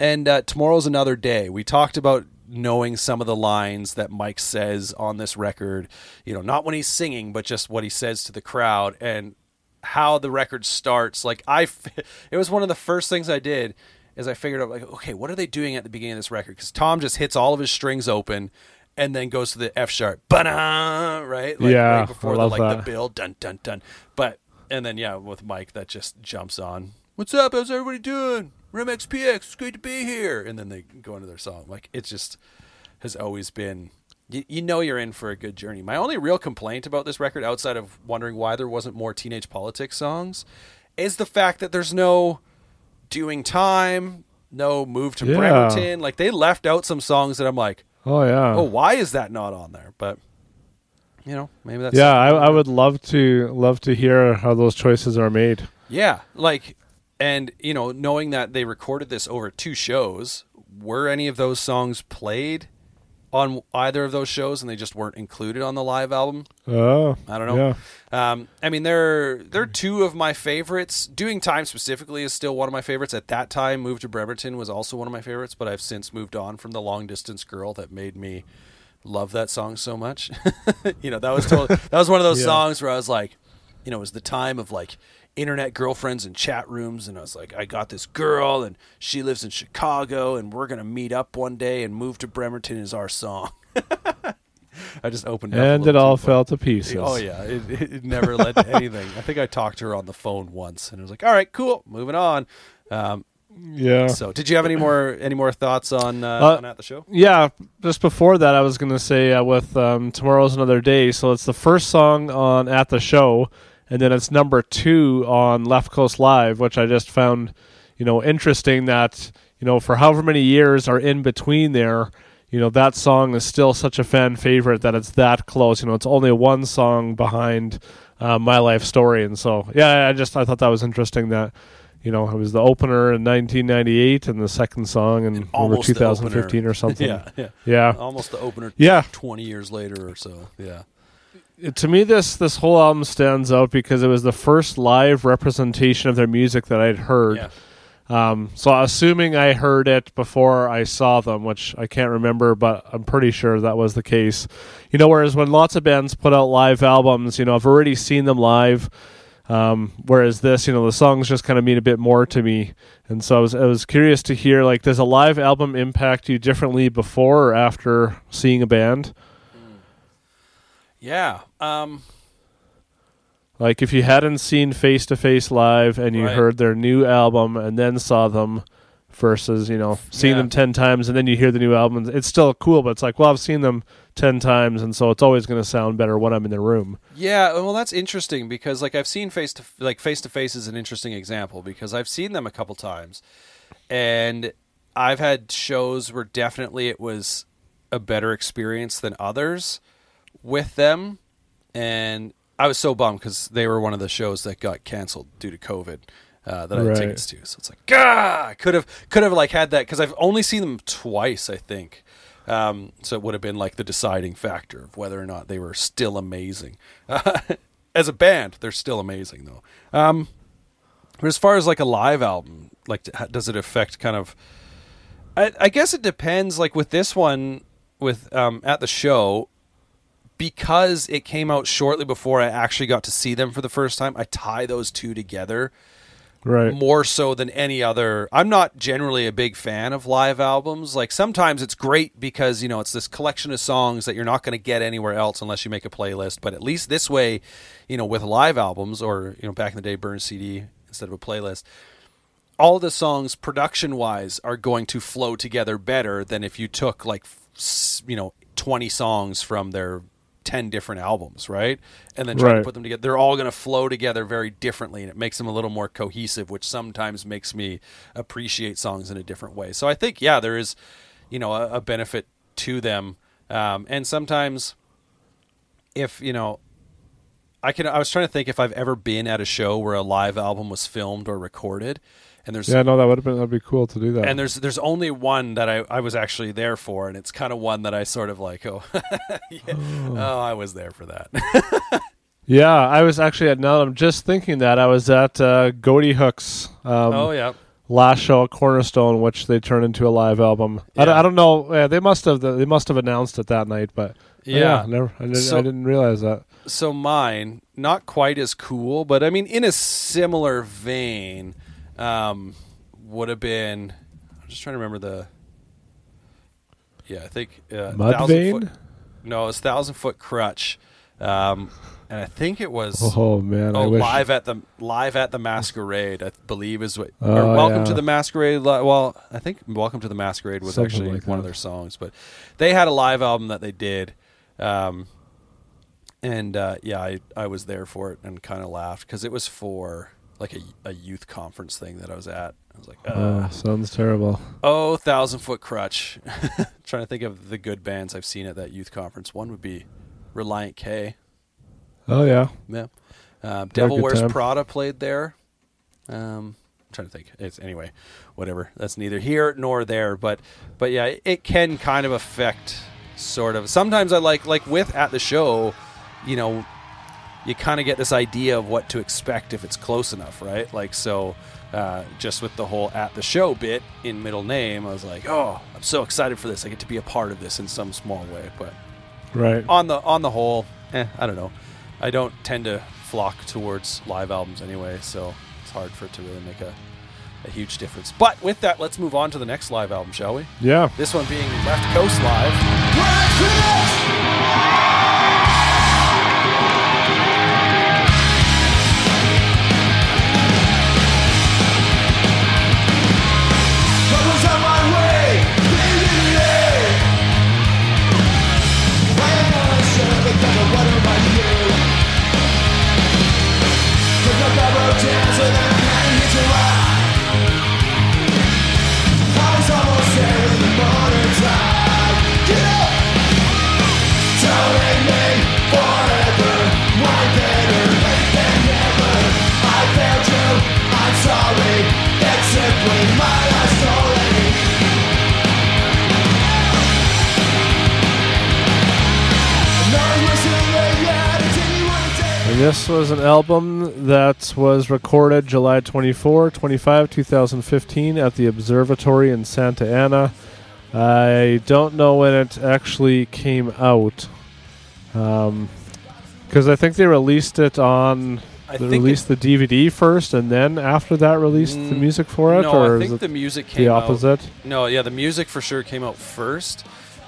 and uh, tomorrow's another day. We talked about knowing some of the lines that Mike says on this record. You know, not when he's singing, but just what he says to the crowd and how the record starts. Like I, it was one of the first things I did is I figured out like, okay, what are they doing at the beginning of this record? Because Tom just hits all of his strings open. And then goes to the F sharp, ba right? Like Yeah, right before the like the that. build, dun dun dun. But and then yeah, with Mike that just jumps on. What's up? How's everybody doing? Rim XPX, it's great to be here. And then they go into their song. Like it just has always been. You, you know you're in for a good journey. My only real complaint about this record, outside of wondering why there wasn't more teenage politics songs, is the fact that there's no doing time, no move to Yeah. Bremerton. Like they left out some songs that I'm like, Oh yeah. oh, why is that not on there? But you know, maybe that's yeah, I, I would love to love to hear how those choices are made. Yeah, like, and you know, knowing that they recorded this over two shows, were any of those songs played on either of those shows, and they just weren't included on the live album? Oh, I don't know. Yeah. Um, I mean, they're they're two of my favorites. Doing time specifically is still one of my favorites. At that time, Move to Bremerton was also one of my favorites, but I've since moved on from the Long Distance Girl that made me love that song so much. you know, that was totally, that was one of those Yeah. songs where I was like, you know, it was the time of like internet girlfriends and chat rooms, and I was like, I got this girl, and she lives in Chicago, and we're gonna meet up one day, and Move to Bremerton is our song. I just opened it And it all fell to pieces. Oh yeah, it, it never led to anything. I think I talked to her on the phone once, and it was like, "All right, cool, moving on." Um, Yeah. so, did you have any more any more thoughts on uh, Uh, on at the show? Yeah, just before that, I was to say uh, with um, Tomorrow's Another Day. So it's the first song on At the Show, and then it's number two on Left Coast Live, which I just found, you know, interesting that, you know, for however many years are in between there, you know, that song is still such a fan favorite that it's that close. You know, it's only one song behind uh, My Life Story. And so, yeah, I just, I thought that was interesting that, you know, it was the opener in 1998 and the second song in over Almost 2015 or something. yeah, yeah, Yeah. almost the opener. Yeah. twenty years later or so. Yeah, to me this this whole album stands out because it was the first live representation of their music that I'd heard. yeah. Um, so assuming I heard it before I saw them, which I can't remember, but I'm pretty sure that was the case. You know, whereas when lots of bands put out live albums, you know, I've already seen them live. Um, whereas this, you know, the songs just kind of mean a bit more to me, and so I was I was curious to hear like, does a live album impact you differently before or after seeing a band? Yeah. Um, Like if you hadn't seen Face to Face live and you Right. heard their new album and then saw them versus, you know, seeing Yeah. them 10 times and then you hear the new album, it's still cool, but it's like, well, I've seen them 10 times and so it's always going to sound better when I'm in the room. Yeah, well, that's interesting because like I've seen face to like face to face is an interesting example because I've seen them a couple times, and I've had shows where definitely it was a better experience than others with them, and I was so bummed because they were one of the shows that got canceled due to COVID. Uh, that I had Right. tickets to, so it's like, God, I could have could have like had that because I've only seen them twice, I think. Um, so it would have been like the deciding factor of whether or not they were still amazing. as a band, they're still amazing though. Um, but as far as like a live album, like does it affect kind of? I, I guess it depends. Like with this one, with um, at the show, because it came out shortly before I actually got to see them for the first time. I tie those two together Right. more so than any other. I'm not generally a big fan of live albums. Like sometimes it's great because, you know, it's this collection of songs that you're not going to get anywhere else unless you make a playlist, but at least this way, you know, with live albums or, you know, back in the day burn CD instead of a playlist, all the songs production wise are going to flow together better than if you took like you know 20 songs from their 10 different albums right? And then try to put them together. They're all going to flow together very differently and it makes them a little more cohesive which sometimes makes me appreciate songs in a different way. So i think yeah there is you know a, a benefit to them. Um, and sometimes if you know I can. I was trying to think if I've ever been at a show where a live album was filmed or recorded, and there's Yeah, no, that would have been that'd be cool to do that. and there's there's only one that I, I was actually there for, and it's kind of one that I sort of like, oh, yeah. oh, I was there for that. yeah, I was actually at now I'm just thinking that I was at uh, Ghoti Hook's um, oh yeah, last show at Cornerstone, which they turned into a live album. I, don't, Yeah. I don't know. Yeah, they must have they must have announced it that night, but Yeah. never. I didn't, So- I didn't realize that. so mine not quite as cool, but I mean in a similar vein, um, would have been. I'm just trying to remember the. Yeah, I think uh, Thousand Mudvayne. Foot- No, it's Thousand Foot Krutch, um, and I think it was. Oh man, I Oh, wish. live at the live at the masquerade, I believe is what. Oh, or welcome yeah. to the masquerade. Well, I think welcome to the masquerade was Something actually like one of their songs, but they had a live album that they did, um, and uh, yeah, I I was there for it and kind of laughed because it was for like a, a youth conference thing that I was at. I was like, uh, Oh, sounds terrible. oh, thousand foot Krutch. Trying to think of the good bands I've seen at that youth conference. One would be Relient K. Oh yeah, Yeah. Um, Devil Wears time. Prada played there. Um, I'm trying to think. It's anyway, whatever. That's neither here nor there. But but yeah, it can kind of affect sort of. Sometimes I like like with at the show, you know, you kind of get this idea of what to expect if it's close enough, right? Like so. Uh, just with the whole at the show bit in middle name, I was like, "Oh, I'm so excited for this! I get to be a part of this in some small way." But right. on the on the whole, eh, I don't know. I don't tend to flock towards live albums anyway, so it's hard for it to really make a, a huge difference. But with that, let's move on to the next live album, shall we? Yeah. This one being Left Coast Live. This was an album that was recorded July 24, 25, 2015 at the Observatory in Santa Ana. I don't know when it actually came out. Because I think they released it on. I they think released the DVD first, and then after that released the Mm, music for it, no, or I think the music came the out- opposite? No, yeah, the music for sure came out first,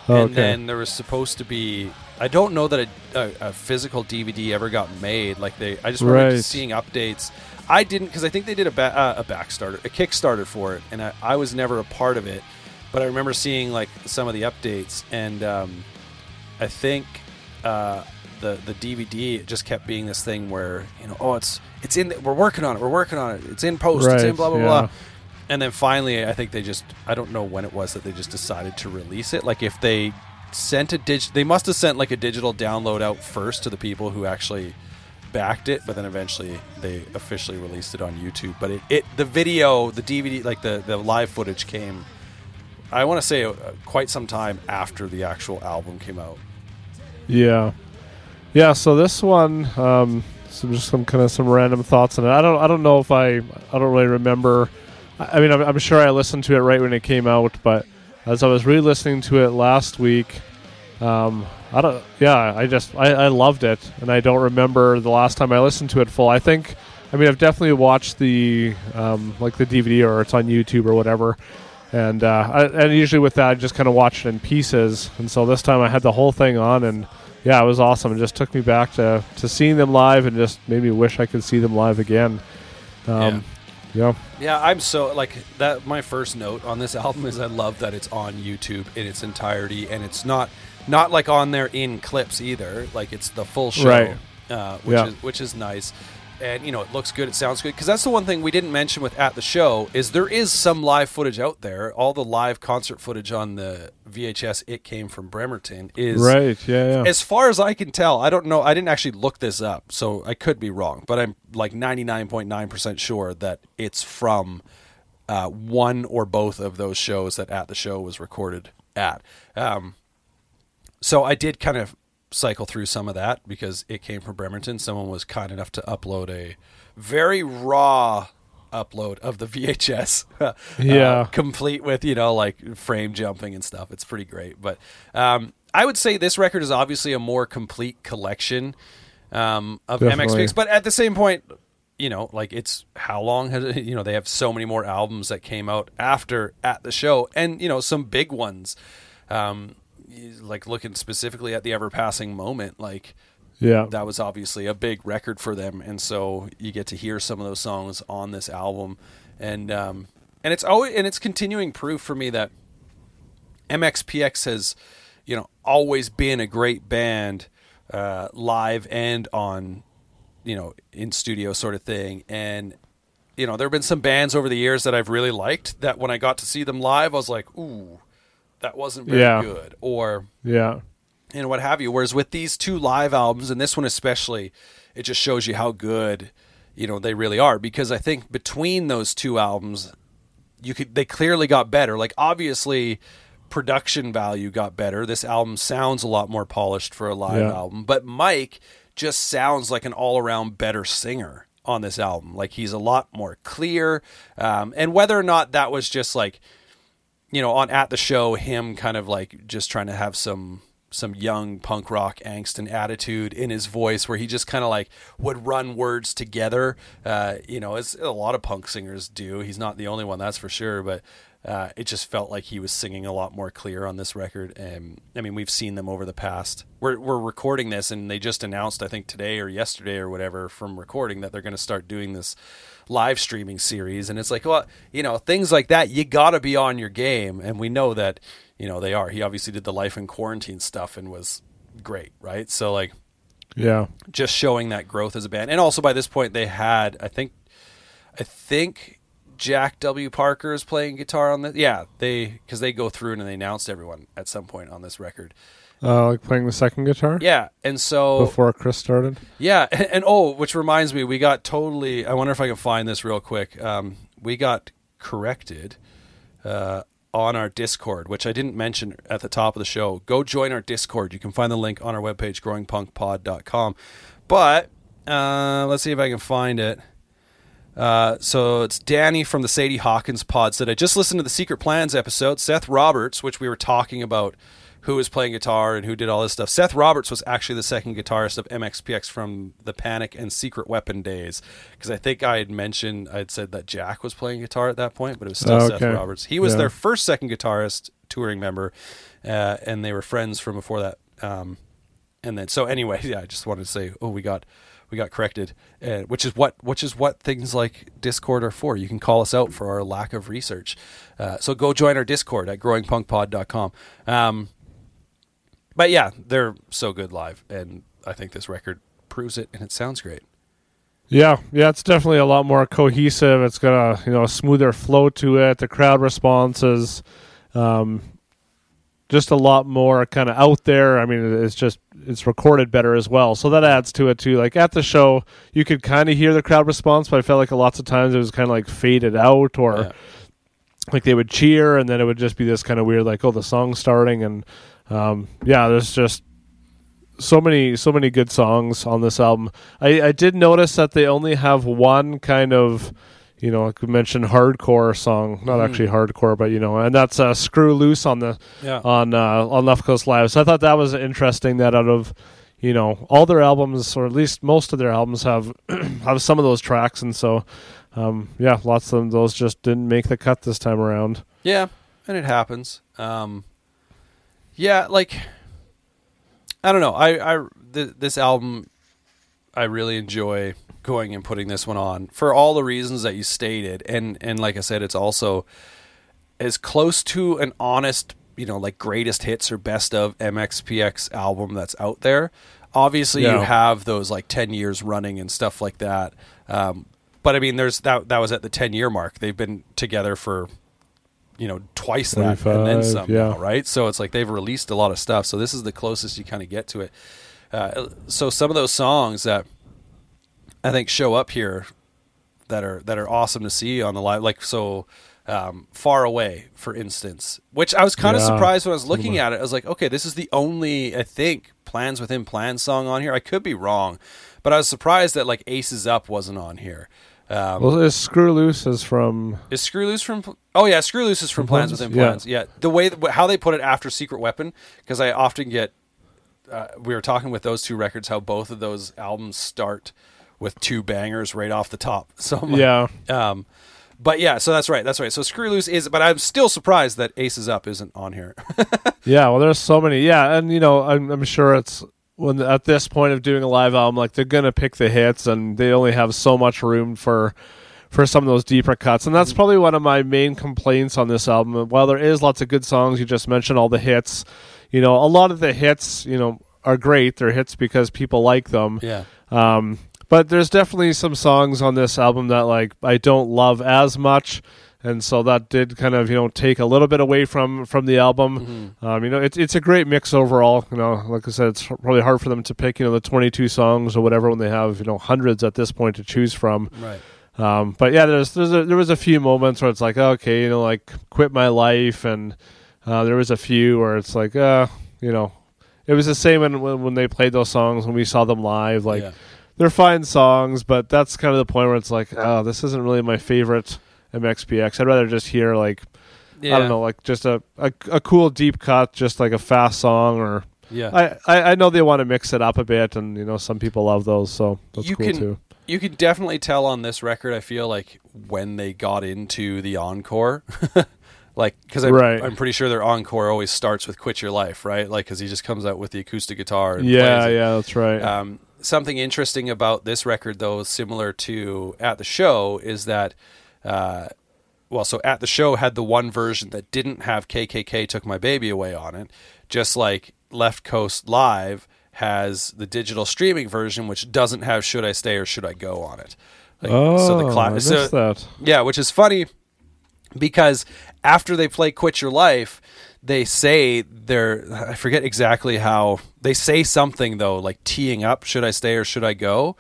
Oh, and then there was supposed to be. I don't know that a, a, a physical DVD ever got made. Like they, I just remember Right. seeing updates. I didn't because I think they did a ba- uh, a Backstarter, a Kickstarter for it, and I, I was never a part of it. But I remember seeing like some of the updates, and um, I think uh, the the DVD just kept being this thing where you know, oh, it's it's in, we're working on it, we're working on it, it's in post, it's in Right, blah blah yeah. blah. And then finally, I think they just, I don't know when it was that they just decided to release it. Like if they sent a dig, they must have sent like a digital download out first to the people who actually backed it, but then eventually they officially released it on YouTube. But it, it the video, the DVD, like the, the live footage came, I want to say uh, quite some time after the actual album came out. Yeah, yeah. So this one, um, some just some kind of some random thoughts on it. I don't, I don't know if I, I don't really remember. I mean, I'm, I'm sure I listened to it right when it came out, but as I was re-listening to it last week, um, I don't. Yeah, I just, I, I loved it, and I don't remember the last time I listened to it full. I think, I mean, I've definitely watched the, um, like the DVD or it's on YouTube or whatever. And uh, I, and usually with that, I just kind of watch it in pieces. And so this time I had the whole thing on, and yeah, it was awesome. It just took me back to, to seeing them live, and just made me wish I could see them live again. Um, yeah. Yeah, Yeah, I'm so like that. My first note on this album is I love that it's on YouTube in its entirety, and it's not not like on there in clips either. Like it's the full show, Right. uh, which Yeah. is which is nice. And you know, it looks good. It sounds good because that's the one thing we didn't mention with at the show is there is some live footage out there. All the live concert footage on the VHS "It Came from Bremerton" is Right. Yeah. Yeah. as far as I can tell, I don't know. I didn't actually look this up, so I could be wrong. But I'm like 99.9% sure that it's from uh, one or both of those shows that At the Show was recorded at. Um, so I did kind of cycle through some of that because it came from Bremerton. Someone was kind enough to upload a very raw upload of the VHS. uh, Yeah. complete with, you know, like frame jumping and stuff. It's pretty great. But um, I would say this record is obviously a more complete collection um, of MX Definitely. picks. But at the same point, you know, like it's how long has it, you know, they have so many more albums that came out after at the show and, you know, some big ones. Um, like looking specifically at the ever passing moment, like yeah. that was obviously a big record for them, and so you get to hear some of those songs on this album, and um, and it's always and it's continuing proof for me that MXPX has, you know, always been a great band, uh, live and on, you know, in studio sort of thing, and you know there have been some bands over the years that I've really liked that when I got to see them live, I was like, ooh, that wasn't very Yeah. good, or Yeah. and what have you. Whereas with these two live albums, and this one especially, it just shows you how good you know they really are. Because I think between those two albums, you could they clearly got better. Like obviously, production value got better. This album sounds a lot more polished for a live Yeah. album. But Mike just sounds like an all around better singer on this album. Like he's a lot more clear. Um, and whether or not that was just like you know, on at the show, him kind of like just trying to have some some young punk rock angst and attitude in his voice, where he just kind of like would run words together. Uh, you know, as a lot of punk singers do. He's not the only one, that's for sure. But uh, it just felt like he was singing a lot more clear on this record. And I mean, we've seen them over the past. We're we're recording this, and they just announced, I think today or yesterday or whatever, from recording that they're going to start doing this live streaming series and it's like well you know things like that you gotta be on your game and we know that you know they are. He obviously did the life in quarantine stuff and was great right? So like Yeah. just showing that growth as a band. And also by this point they had i think i think jack w. Parker is playing guitar on this yeah they because they go through and they announced everyone at some point on this record Uh, like playing the second guitar yeah and so before Chris started. Yeah, and, and oh, which reminds me, we got totally. I wonder if I can find this real quick. Um, we got corrected uh, on our Discord, which I didn't mention at the top of the show. Go join our Discord. You can find the link on our webpage, growingpunkpod.com. But Uh, let's see if I can find it. Uh, so it's Danny from the Sadie Hawkins pod said, I just listened to the Secret Plans episode. Seth Roberts, which we were talking about who was playing guitar and who did all this stuff. Seth Roberts was actually the second guitarist of MXPX from the Panic and Secret Weapon days. Because I think I had mentioned, I'd said that Jack was playing guitar at that point, but it was still Seth Okay. Roberts. He was Yeah. their first second guitarist, touring member, uh, and they were friends from before that. Um, and then so anyway, yeah, I just wanted to say, oh, we got we got corrected, uh, which is what which is what things like Discord are for. You can call us out for our lack of research. Uh, so go join our Discord at growingpunkpod.com. Um, but yeah, they're so good live, and I think this record proves it, and it sounds great. Yeah, yeah, it's definitely a lot more cohesive. It's got a you know a smoother flow to it. The crowd response is um, just a lot more kind of out there. I mean, it's just it's recorded better as well, so that adds to it too. Like at the show, you could kind of hear the crowd response, but I felt like lots of times it was kind of like faded out or. Yeah. Like they would cheer, and then it would just be this kind of weird, like, oh, the song's starting, and um, yeah, there's just so many so many good songs on this album. I, I did notice that they only have one kind of you know, like we mentioned hardcore song, not actually hardcore, but you know, and that's uh, "Screw Loose" on the Yeah. on uh, on Left Coast Live. So I thought that was interesting. That out of you know all their albums, or at least most of their albums, have have some of those tracks, and so um, yeah, lots of those just didn't make the cut this time around. Yeah, and it happens. Um, yeah, like I don't know. I, I th- this album, I really enjoy going and putting this one on for all the reasons that you stated, and and like I said, it's also as close to an honest, you know, like greatest hits or best of MXPX album that's out there. Obviously, you have those like ten years running and stuff like that. Um, but I mean, there's that that was at the ten year mark. They've been together for you know twice that and then 25, some yeah. now, right? So it's like they've released a lot of stuff. So this is the closest you kind of get to it. Uh, so some of those songs that I think show up here that are that are awesome to see on the live, like so. Um, far away, for instance, which I was kind of Yeah. surprised when I was looking at it. I was like, okay, this is the only I think plans within plans song on here. I could be wrong, but I was surprised that like Aces Up wasn't on here. Um, Well, is "Screw Loose" is from is Screw Loose from? Oh yeah, Screw Loose is from, From Plans? Within Yeah. Plans. Yeah. the way how they put it after Secret Weapon, because I often get. Uh, we were talking with those two records how both of those albums start with two bangers right off the top. So like- yeah. um, but yeah, so that's right, that's right. So Screw Loose is, but I'm still surprised that Aces Up isn't on here. Yeah, well, there's so many. Yeah, and you know, I'm, I'm sure it's when at this point of doing a live album, like they're gonna pick the hits, and they only have so much room for for some of those deeper cuts. And that's probably one of my main complaints on this album. While there is lots of good songs, you just mentioned all the hits. You know, a lot of the hits, you know, are great. They're hits because people like them. yeah, Um, but there's definitely some songs on this album that like I don't love as much, and so that did kind of you know take a little bit away from from the album. Um, you know, it's it's a great mix overall. You know, like I said, it's probably hard for them to pick you know the 22 songs or whatever when they have you know hundreds at this point to choose from. right. Um, but yeah, there's, there's a, there was a few moments where it's like, okay, you know, like quit my life, and uh, there was a few where it's like, uh, you know, it was the same when when, when they played those songs when we saw them live. Like Yeah. they're fine songs, but that's kind of the point where it's like, oh, this isn't really my favorite MXPX. I'd rather just hear like Yeah. I don't know, like just a, a a cool deep cut, just like a fast song or. Yeah. I, I, I know they want to mix it up a bit, and you know some people love those, so that's you cool can too. you can definitely tell on this record. I feel like when they got into the encore, like because I'm, Right. I'm pretty sure their encore always starts with "Quit Your Life," right? Like because he just comes out with the acoustic guitar. And Yeah, yeah, that's right. Um, something interesting about this record, though, similar to at the show, is that. Uh, well, so at the show had the one version that didn't have KKK took my baby away on it, just like Left Coast Live has the digital streaming version, which doesn't have should I stay or should I go on it. Like, oh, so the I missed so- that. yeah, which is funny because after they play Quit Your Life, they say they're I forget exactly how they say something though, like teeing up, should I stay or should I go?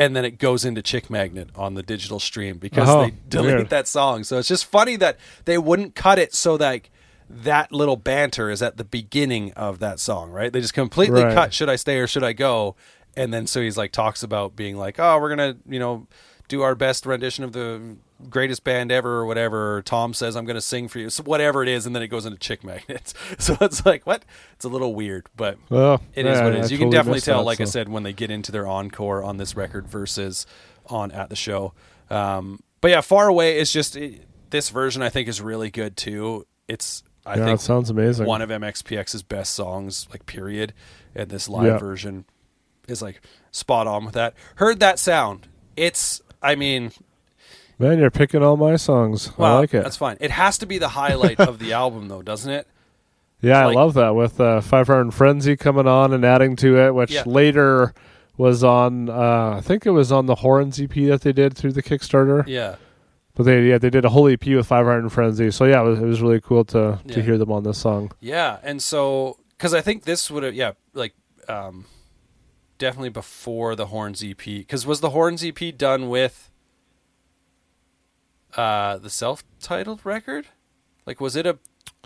And then it goes into Chick Magnet on the digital stream because Oh, they delete weird. that song. So it's just funny that they wouldn't cut it so that that little banter is at the beginning of that song, right? They just completely Right. cut should I stay or should I go and then so he's like talks about being like, oh, we're gonna you know do our best rendition of the greatest band ever or whatever. Or Tom says I'm gonna sing for you, so whatever it is, and then it goes into Chick Magnets. So it's like what? It's a little weird, but Well, it is yeah, what it I is. You can definitely tell, that, like I said, when they get into their encore on this record versus on at the show. Um, but yeah, Far Away is just it, this version. I think is really good too. It's I yeah, think it sounds amazing. one of MXPX's best songs, like period. And this live Yeah. version is like spot on with that. Heard that sound. It's I mean, Man, you're picking all my songs. well, I like it. that's fine. It has to be the highlight of the album though, doesn't it? Yeah, Like- I love that with uh, Five Iron Frenzy coming on and adding to it, which Yeah. later was on. Uh, I think it was on the Horns EP that they did through the Kickstarter. Yeah. But they yeah they did a whole EP with Five Iron Frenzy. So yeah, it was, it was really cool to Yeah. to hear them on this song. Yeah, and so because I think this would have yeah like um definitely before the Horns EP because was the Horns EP done with uh the self-titled record? Like was it a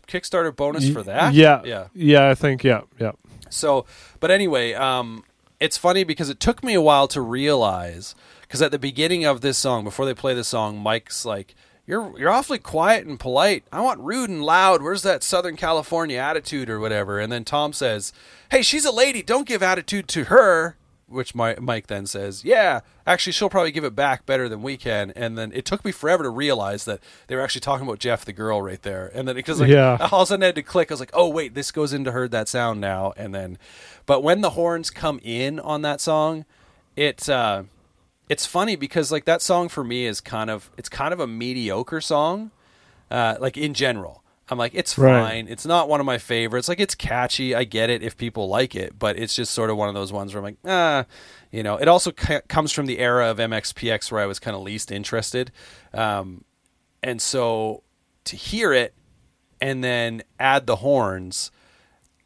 Kickstarter bonus for that? Yeah, yeah. yeah. I think yeah, yeah. So, but anyway, um, it's funny because it took me a while to realize because at the beginning of this song, before they play the song, Mike's like, "You're you're awfully quiet and polite. I want rude and loud. Where's that Southern California attitude or whatever?" And then Tom says, "Hey, she's a lady. Don't give attitude to her." Which Mi- Mike then says, "Yeah, actually, she'll probably give it back better than we can." And then it took me forever to realize that they were actually talking about Jeff, the girl, right there. And then because like, Yeah. all of a sudden I had to click. I was like, oh wait, this goes into heard that sound now. And then, but when the horns come in on that song, it uh, it's funny because like that song for me is kind of it's kind of a mediocre song, uh, like in general. I'm like, it's Right. fine. It's not one of my favorites. Like, it's catchy. I get it if people like it, but it's just sort of one of those ones where I'm like, ah, you know. It also c- comes from the era of MXPX where I was kind of least interested, um, and so to hear it and then add the horns,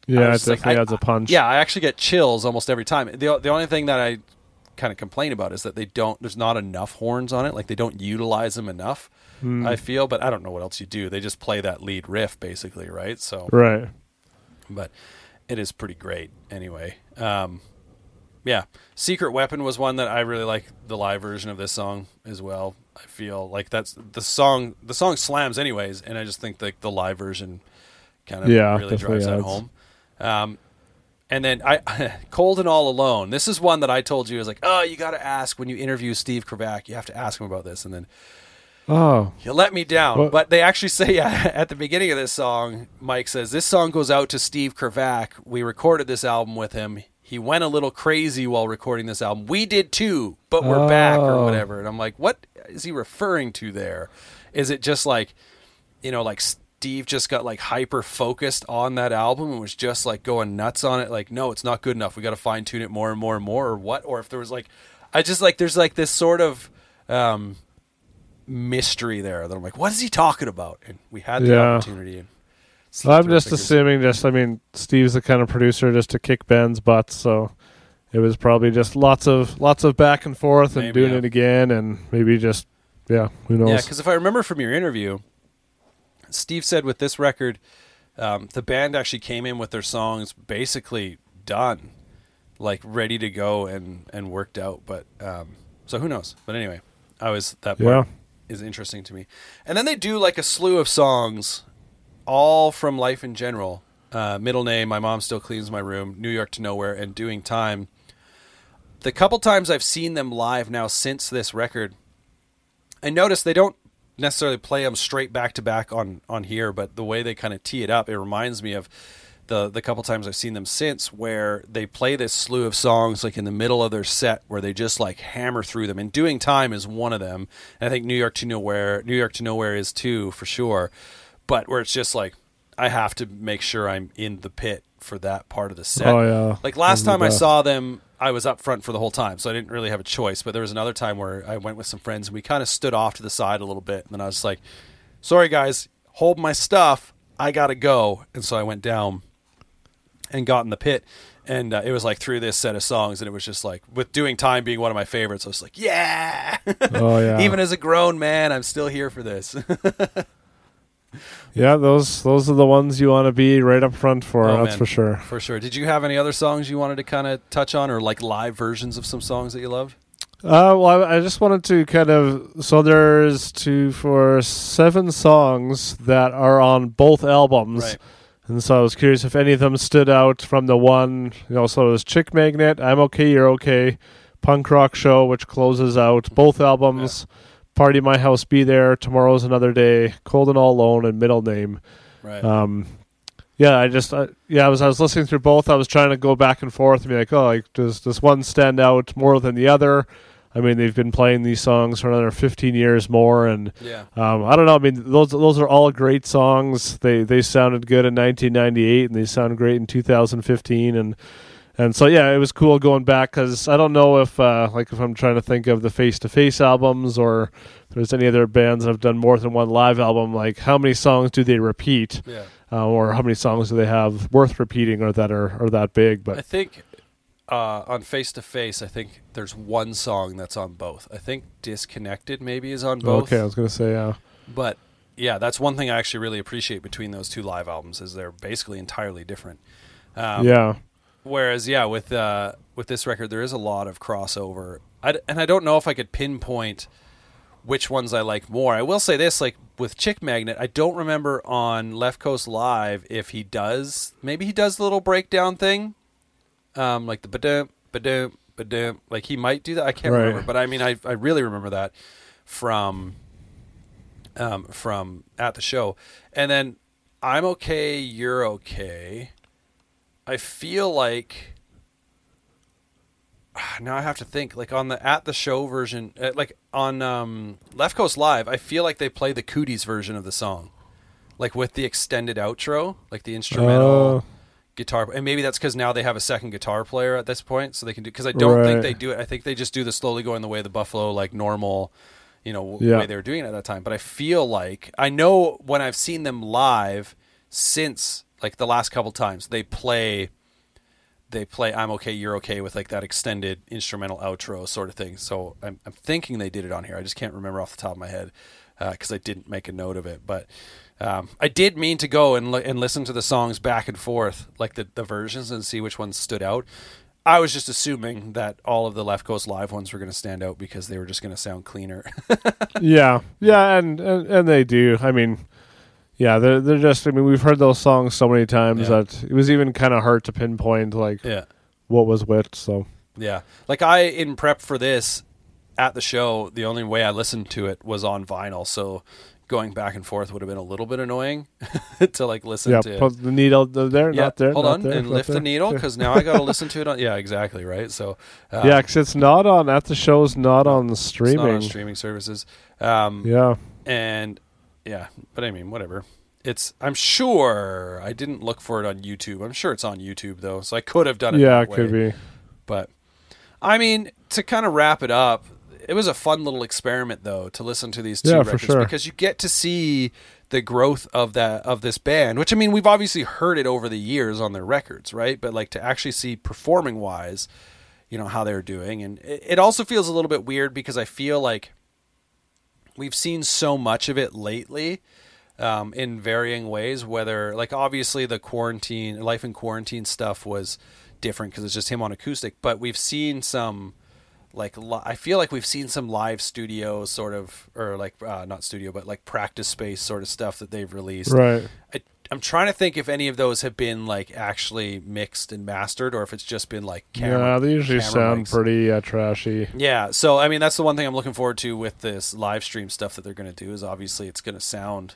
Yeah, it was like, adds a punch. Yeah, I actually get chills almost every time. The the only thing that I kind of complain about is that they don't. There's not enough horns on it. Like they don't utilize them enough. Hmm. I feel, but I don't know what else you do. They just play that lead riff basically, right? So, right. but it is pretty great anyway. Um, yeah, Secret Weapon was one that I really like the live version of this song as well. I feel like that's the song. The song slams anyways, and I just think like the live version kind of Yeah, really drives that home. Um, and then I, Cold and All Alone. This is one that I told you is like, oh, you got to ask when you interview Steve Kravac. You have to ask him about this, and then Oh, you let me down. What? But they actually say at the beginning of this song, Mike says, This song goes out to Steve Kravac. We recorded this album with him. He went a little crazy while recording this album. We did too, but we're back or Oh. whatever. And I'm like, What is he referring to there? Is it just like, you know, like Steve just got like hyper focused on that album and was just like going nuts on it? Like, no, it's not good enough. We got to fine tune it more and more and more, or what? Or if there was like, I just like, there's like this sort of, um, mystery there that I'm like, what is he talking about? And we had the Yeah. opportunity. And well, I'm slipped through our just fingers. assuming. Just I mean, Steve's the kind of producer just to kick Ben's butt, so it was probably just lots of lots of back and forth and Maybe, doing yeah. it again, and maybe just yeah, who knows? Yeah, because if I remember from your interview, Steve said with this record, um, the band actually came in with their songs basically done, like ready to go and and worked out. But um, so who knows? But anyway, I was that part Yeah. is interesting to me. And then they do like a slew of songs, all from life in general. Uh, middle name, my mom still cleans my room, New York to nowhere, and doing time. The couple times I've seen them live now since this record, I noticed they don't necessarily play them straight back to back on on here, but the way they kind of tee it up, it reminds me of the the couple times I've seen them since, where they play this slew of songs like in the middle of their set, where they just like hammer through them. And doing time is one of them. And I think New York to Nowhere, New York to Nowhere is too for sure. But where it's just like I have to make sure I'm in the pit for that part of the set. Oh, yeah. Like last Those are the time I saw them, I was up front for the whole time, so I didn't really have a choice. But there was another time where I went with some friends and we kind of stood off to the side a little bit, and then I was like, "Sorry guys, hold my stuff. I gotta go." And so I went down and got in the pit, and uh, it was like through this set of songs, and it was just like with doing time being one of my favorites. I was like, "Yeah!" oh yeah, Even as a grown man, I'm still here for this. Yeah, those those are the ones you want to be right up front for. Oh, that's man. for sure. For sure. Did you have any other songs you wanted to kind of touch on, or like live versions of some songs that you loved? Uh, well, I, I just wanted to kind of so there's two, four, seven songs that are on both albums, Right. and so I was curious if any of them stood out from the one. You know, so it was Chick Magnet, I'm Okay, You're Okay, Punk Rock Show, which closes out both albums. Party My House, Be There, Tomorrow's Another Day, Cold and All Alone, and Middle Name. Right. Um, yeah, I just uh, yeah, I was I was listening through both. I was trying to go back and forth and be like, oh, like does does one stand out more than the other? I mean, they've been playing these songs for another 15 years more, and yeah. um, I don't know. I mean, those those are all great songs. They they sounded good in 1998, and they sound great in 2015, and and so yeah, it was cool going back because I don't know if uh, like if I'm trying to think of the face to face albums or if there's any other bands that have done more than one live album. Like how many songs do they repeat? Yeah. uh, or how many songs do they have worth repeating or that are, are that big? But I think uh, on Face to Face, I think there's one song that's on both. I think Disconnected maybe is on both. okay, I was gonna say yeah, But yeah, that's one thing I actually really appreciate between those two live albums is they're basically entirely different. Um, yeah, Whereas, yeah, with uh, with this record, there is a lot of crossover, I d and I don't know if I could pinpoint which ones I like more. I will say this, like with Chick Magnet, I don't remember on Left Coast Live if he does. Maybe he does the little breakdown thing, um, like the ba-dum, ba-dum, ba-dum. Like he might do that. I can't Right. remember, but I mean, I I really remember that from um, from at the show, and then I'm okay, you're okay. I feel like now I have to think like on the at the show version, uh, like on um, Left Coast Live. I feel like they play the Cooties version of the song, like with the extended outro, like the instrumental Oh. guitar. And maybe that's because now they have a second guitar player at this point, so they can do. Because I don't think they do it. I think they just do the slowly going the way of the buffalo, like normal, you know, Yeah. way they were doing it at that time. But I feel like I know when I've seen them live since like the last couple times they play they play I'm okay, you're okay with like that extended instrumental outro sort of thing. So I'm, I'm thinking they did it on here. I just can't remember off the top of my head because I didn't make a note of it. But um, I did mean to go and li- and listen to the songs back and forth, like the, the versions, and see which ones stood out. I was just assuming that all of the Left Coast Live ones were going to stand out because they were just going to sound cleaner. yeah, yeah, and, and and they do. I mean, yeah, they're they're just. I mean, we've heard those songs so many times Yeah. that it was even kind of hard to pinpoint like yeah. what was which. So Yeah. Like I in prep for this at the show, the only way I listened to it was on vinyl, so going back and forth would have been a little bit annoying to like listen yeah, to. put the needle there, yeah, not there. hold not on there, and not lift the there. needle because now I got to listen to it on. Yeah, exactly right. So uh, yeah, because it's not on at the show's not on it's streaming. not on streaming services. Um, Yeah, and yeah, but I mean, whatever. It's. I'm sure I didn't look for it on YouTube. I'm sure it's on YouTube though, so I could have done it. yeah, it could way. be. But I mean, to kind of wrap it up, it was a fun little experiment though to listen to these two Yeah, records sure. because you get to see the growth of that of this band, which I mean, we've obviously heard it over the years on their records, right? But like to actually see performing wise, you know, how they're doing and it, it also feels a little bit weird because I feel like we've seen so much of it lately um, in varying ways. Whether like obviously the quarantine, life in quarantine stuff was different because it's just him on acoustic, but we've seen some like li- I feel like we've seen some live studio sort of or like uh, not studio but like practice space sort of stuff that they've released. Right. I, I'm trying to think if any of those have been like actually mixed and mastered or if it's just been like camera. yeah, they usually sound mics. pretty uh, trashy. Yeah, so I mean that's the one thing I'm looking forward to with this live stream stuff that they're going to do is obviously it's going to sound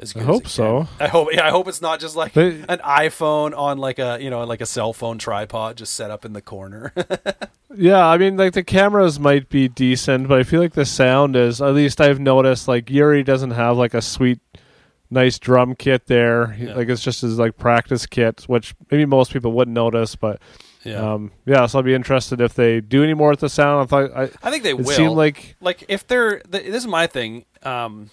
as I hope so. can. I hope. Yeah, I hope it's not just like They- an iPhone on like a you know like a cell phone tripod just set up in the corner. Yeah, I mean, like the cameras might be decent, but I feel like the sound is. At least I've noticed, like Yuri doesn't have like a sweet, nice drum kit there. Yeah. Like it's just his like practice kit, which maybe most people wouldn't notice. But yeah, um, yeah, so I'll be interested if they do any more with the sound. I thought I, I think they will. seemed like like if they're th- this is my thing um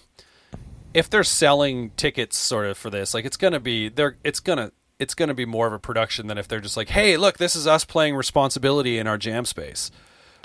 if they're selling tickets sort of for this like it's gonna be they're it's gonna it's gonna be more of a production than if they're just like hey look this is us playing responsibility in our jam space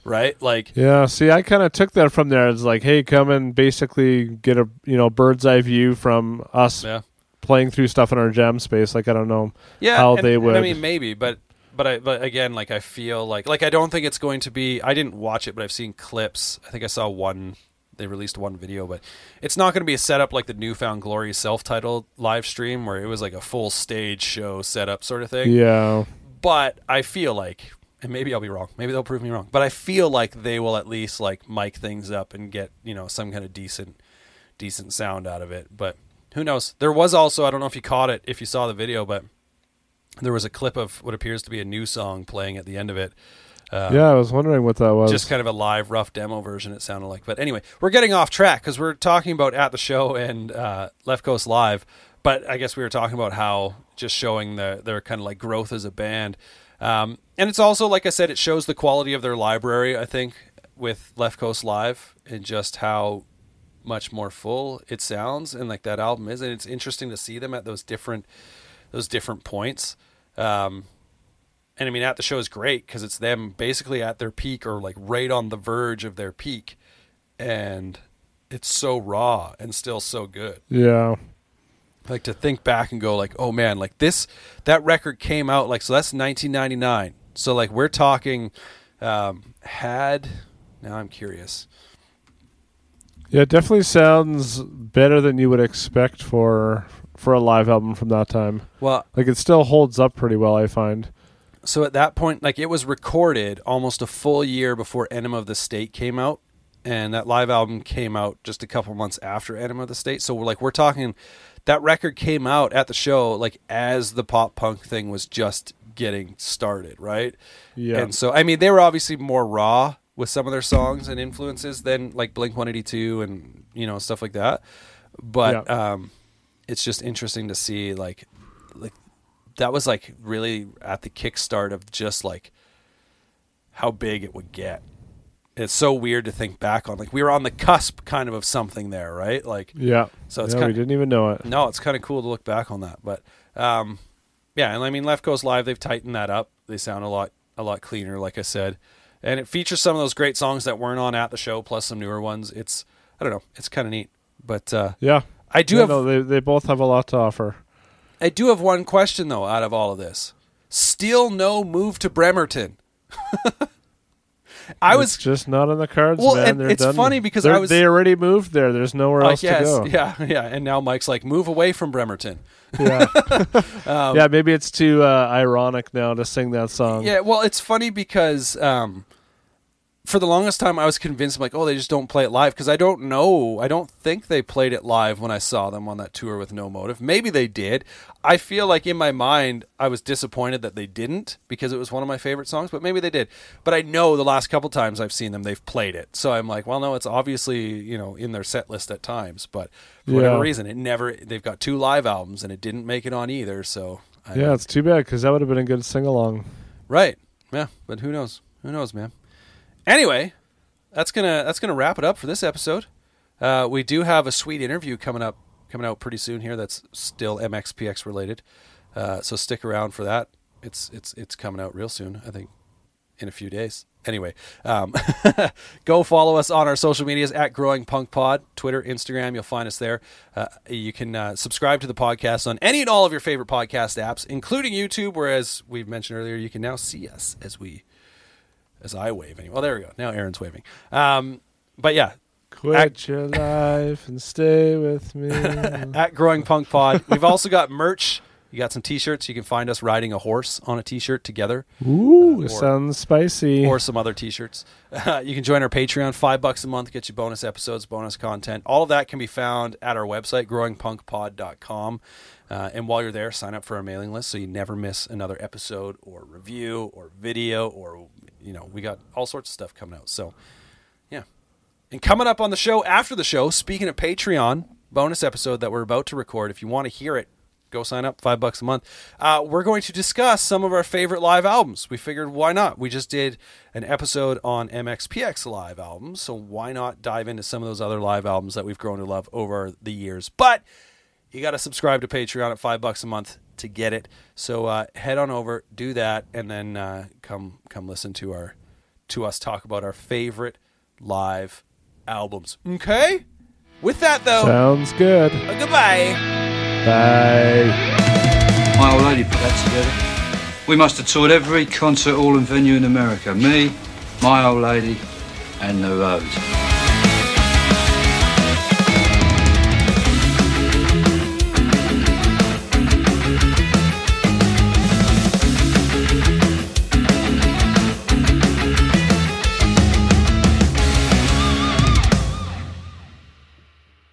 right? Like, Yeah, see, I kind of took that from there. It's like, hey, come and basically get a you know bird's eye view from us yeah, playing through stuff in our jam space. Like, I don't know yeah. how and- they would. I mean, maybe, but but I but again, like I feel like like I don't think it's going to be. I didn't watch it, but I've seen clips. I think I saw one. They released one video, but it's not going to be a setup like the New Found Glory self-titled live stream where it was like a full stage show setup sort of thing. yeah, but I feel like, and maybe I'll be wrong. Maybe they'll prove me wrong. But I feel like they will at least like mic things up and get you know some kind of decent, decent sound out of it. But who knows? There was also I don't know if you caught it if you saw the video, but there was a clip of what appears to be a new song playing at the end of it. Uh, yeah. I was wondering what that was. just kind of a live rough demo version it sounded like but anyway we're getting off track because we're talking about at the show and uh, left coast live but i guess we were talking about how just showing the, their kind of like growth as a band um, and it's also like i said it shows the quality of their library i think with left coast live and just how much more full it sounds and like that album is. And it's interesting to see them at those different those different points. Um, and I mean, at the show is great because it's them basically at their peak or like right on the verge of their peak, and it's so raw and still so good. yeah, Like to think back and go like, oh man, like this that record came out like so that's 1999. So like we're talking um, had now I'm curious. yeah. It definitely sounds better than you would expect for for a live album from that time. Well, Like, it still holds up pretty well. I find. so at that point, like it was recorded almost a full year before Enema of the State came out, and that live album came out just a couple months after Enema of the State. So we're like we're talking that record came out at the show like as the pop punk thing was just getting started, right? Yeah. And so I mean they were obviously more raw with some of their songs and influences than like Blink 182 and you know stuff like that. But Yeah. um it's just interesting to see like like that was like really at the kickstart of just like how big it would get. It's so weird to think back on. Like we were on the cusp kind of of something there, right? Like Yeah. So it's yeah, kinda- we didn't even know it. no, it's kind of cool to look back on that. But um, yeah, and I mean, Left Coast Live, they've tightened that up. They sound a lot, a lot cleaner, like I said, and it features some of those great songs that weren't on at the show, plus some newer ones. It's, I don't know, it's kind of neat. But uh, Yeah. I do Yeah, have, no, they they both have a lot to offer. I do have one question though. Out of all of this, still no move to Bremerton. I It's was just not on the cards, Well, man. and They're it's done. funny because They're- I was- they already moved there. There's nowhere I else guess, to go. yeah, yeah. And now Mike's like, move away from Bremerton. Yeah. Um, yeah, maybe it's too uh, ironic now to sing that song. Yeah, well, it's funny because um, for the longest time I was convinced, I'm like, oh, they just don't play it live because I don't know. I don't think they played it live when I saw them on that tour with No Motiv. Maybe they did. I feel like in my mind I was disappointed that they didn't because it was one of my favorite songs, but maybe they did. But I know the last couple times I've seen them, they've played it. So I'm like, well, no, it's obviously you know in their set list at times, but for whatever reason, it never. They've got two live albums and it didn't make it on either. So I Yeah, it's too bad because that would have been a good sing along. Right. Yeah, but who knows? Who knows, man? Anyway, that's gonna that's gonna wrap it up for this episode. Uh, we do have a sweet interview coming up coming out pretty soon here. That's still MXPX related. Uh, so stick around for that. It's it's it's coming out real soon. I think in a few days. Anyway, um, go follow us on our social medias at Growing Punk Pod, Twitter, Instagram. You'll find us there. Uh, you can uh, subscribe to the podcast on any and all of your favorite podcast apps, including YouTube. Where, as we've mentioned earlier, you can now see us as we, as I wave. Anyway, well, there we go. Now Aaron's waving. Um, but yeah, Quit Act- your life and stay with me. at Growing Punk Pod. We've also got merch. You got some T-shirts. You can find us riding a horse on a T-shirt together. Ooh, or- sounds spicy. or some other t-shirts. you can join our Patreon, five bucks a month, get you bonus episodes, bonus content. All of that can be found at our website, growingpunkpod.com. Uh, and while you're there, sign up for our mailing list so you never miss another episode or review or video or, you know, we got all sorts of stuff coming out. So, yeah. And coming up on the show after the show, speaking of Patreon, bonus episode that we're about to record. If you want to hear it, go sign up, five bucks a month. Uh, we're going to discuss some of our favorite live albums. We figured why not? We just did an episode on MXPX live albums, so why not dive into some of those other live albums that we've grown to love over the years? But you got to subscribe to Patreon at five bucks a month to get it. So uh, head on over, do that, and then uh, come come listen to our to us talk about our favorite live albums. Okay? With that, though, Sounds good. uh, goodbye. Bye. My old lady put that together. We must have toured every concert hall and venue in America. Me, my old lady, and the road.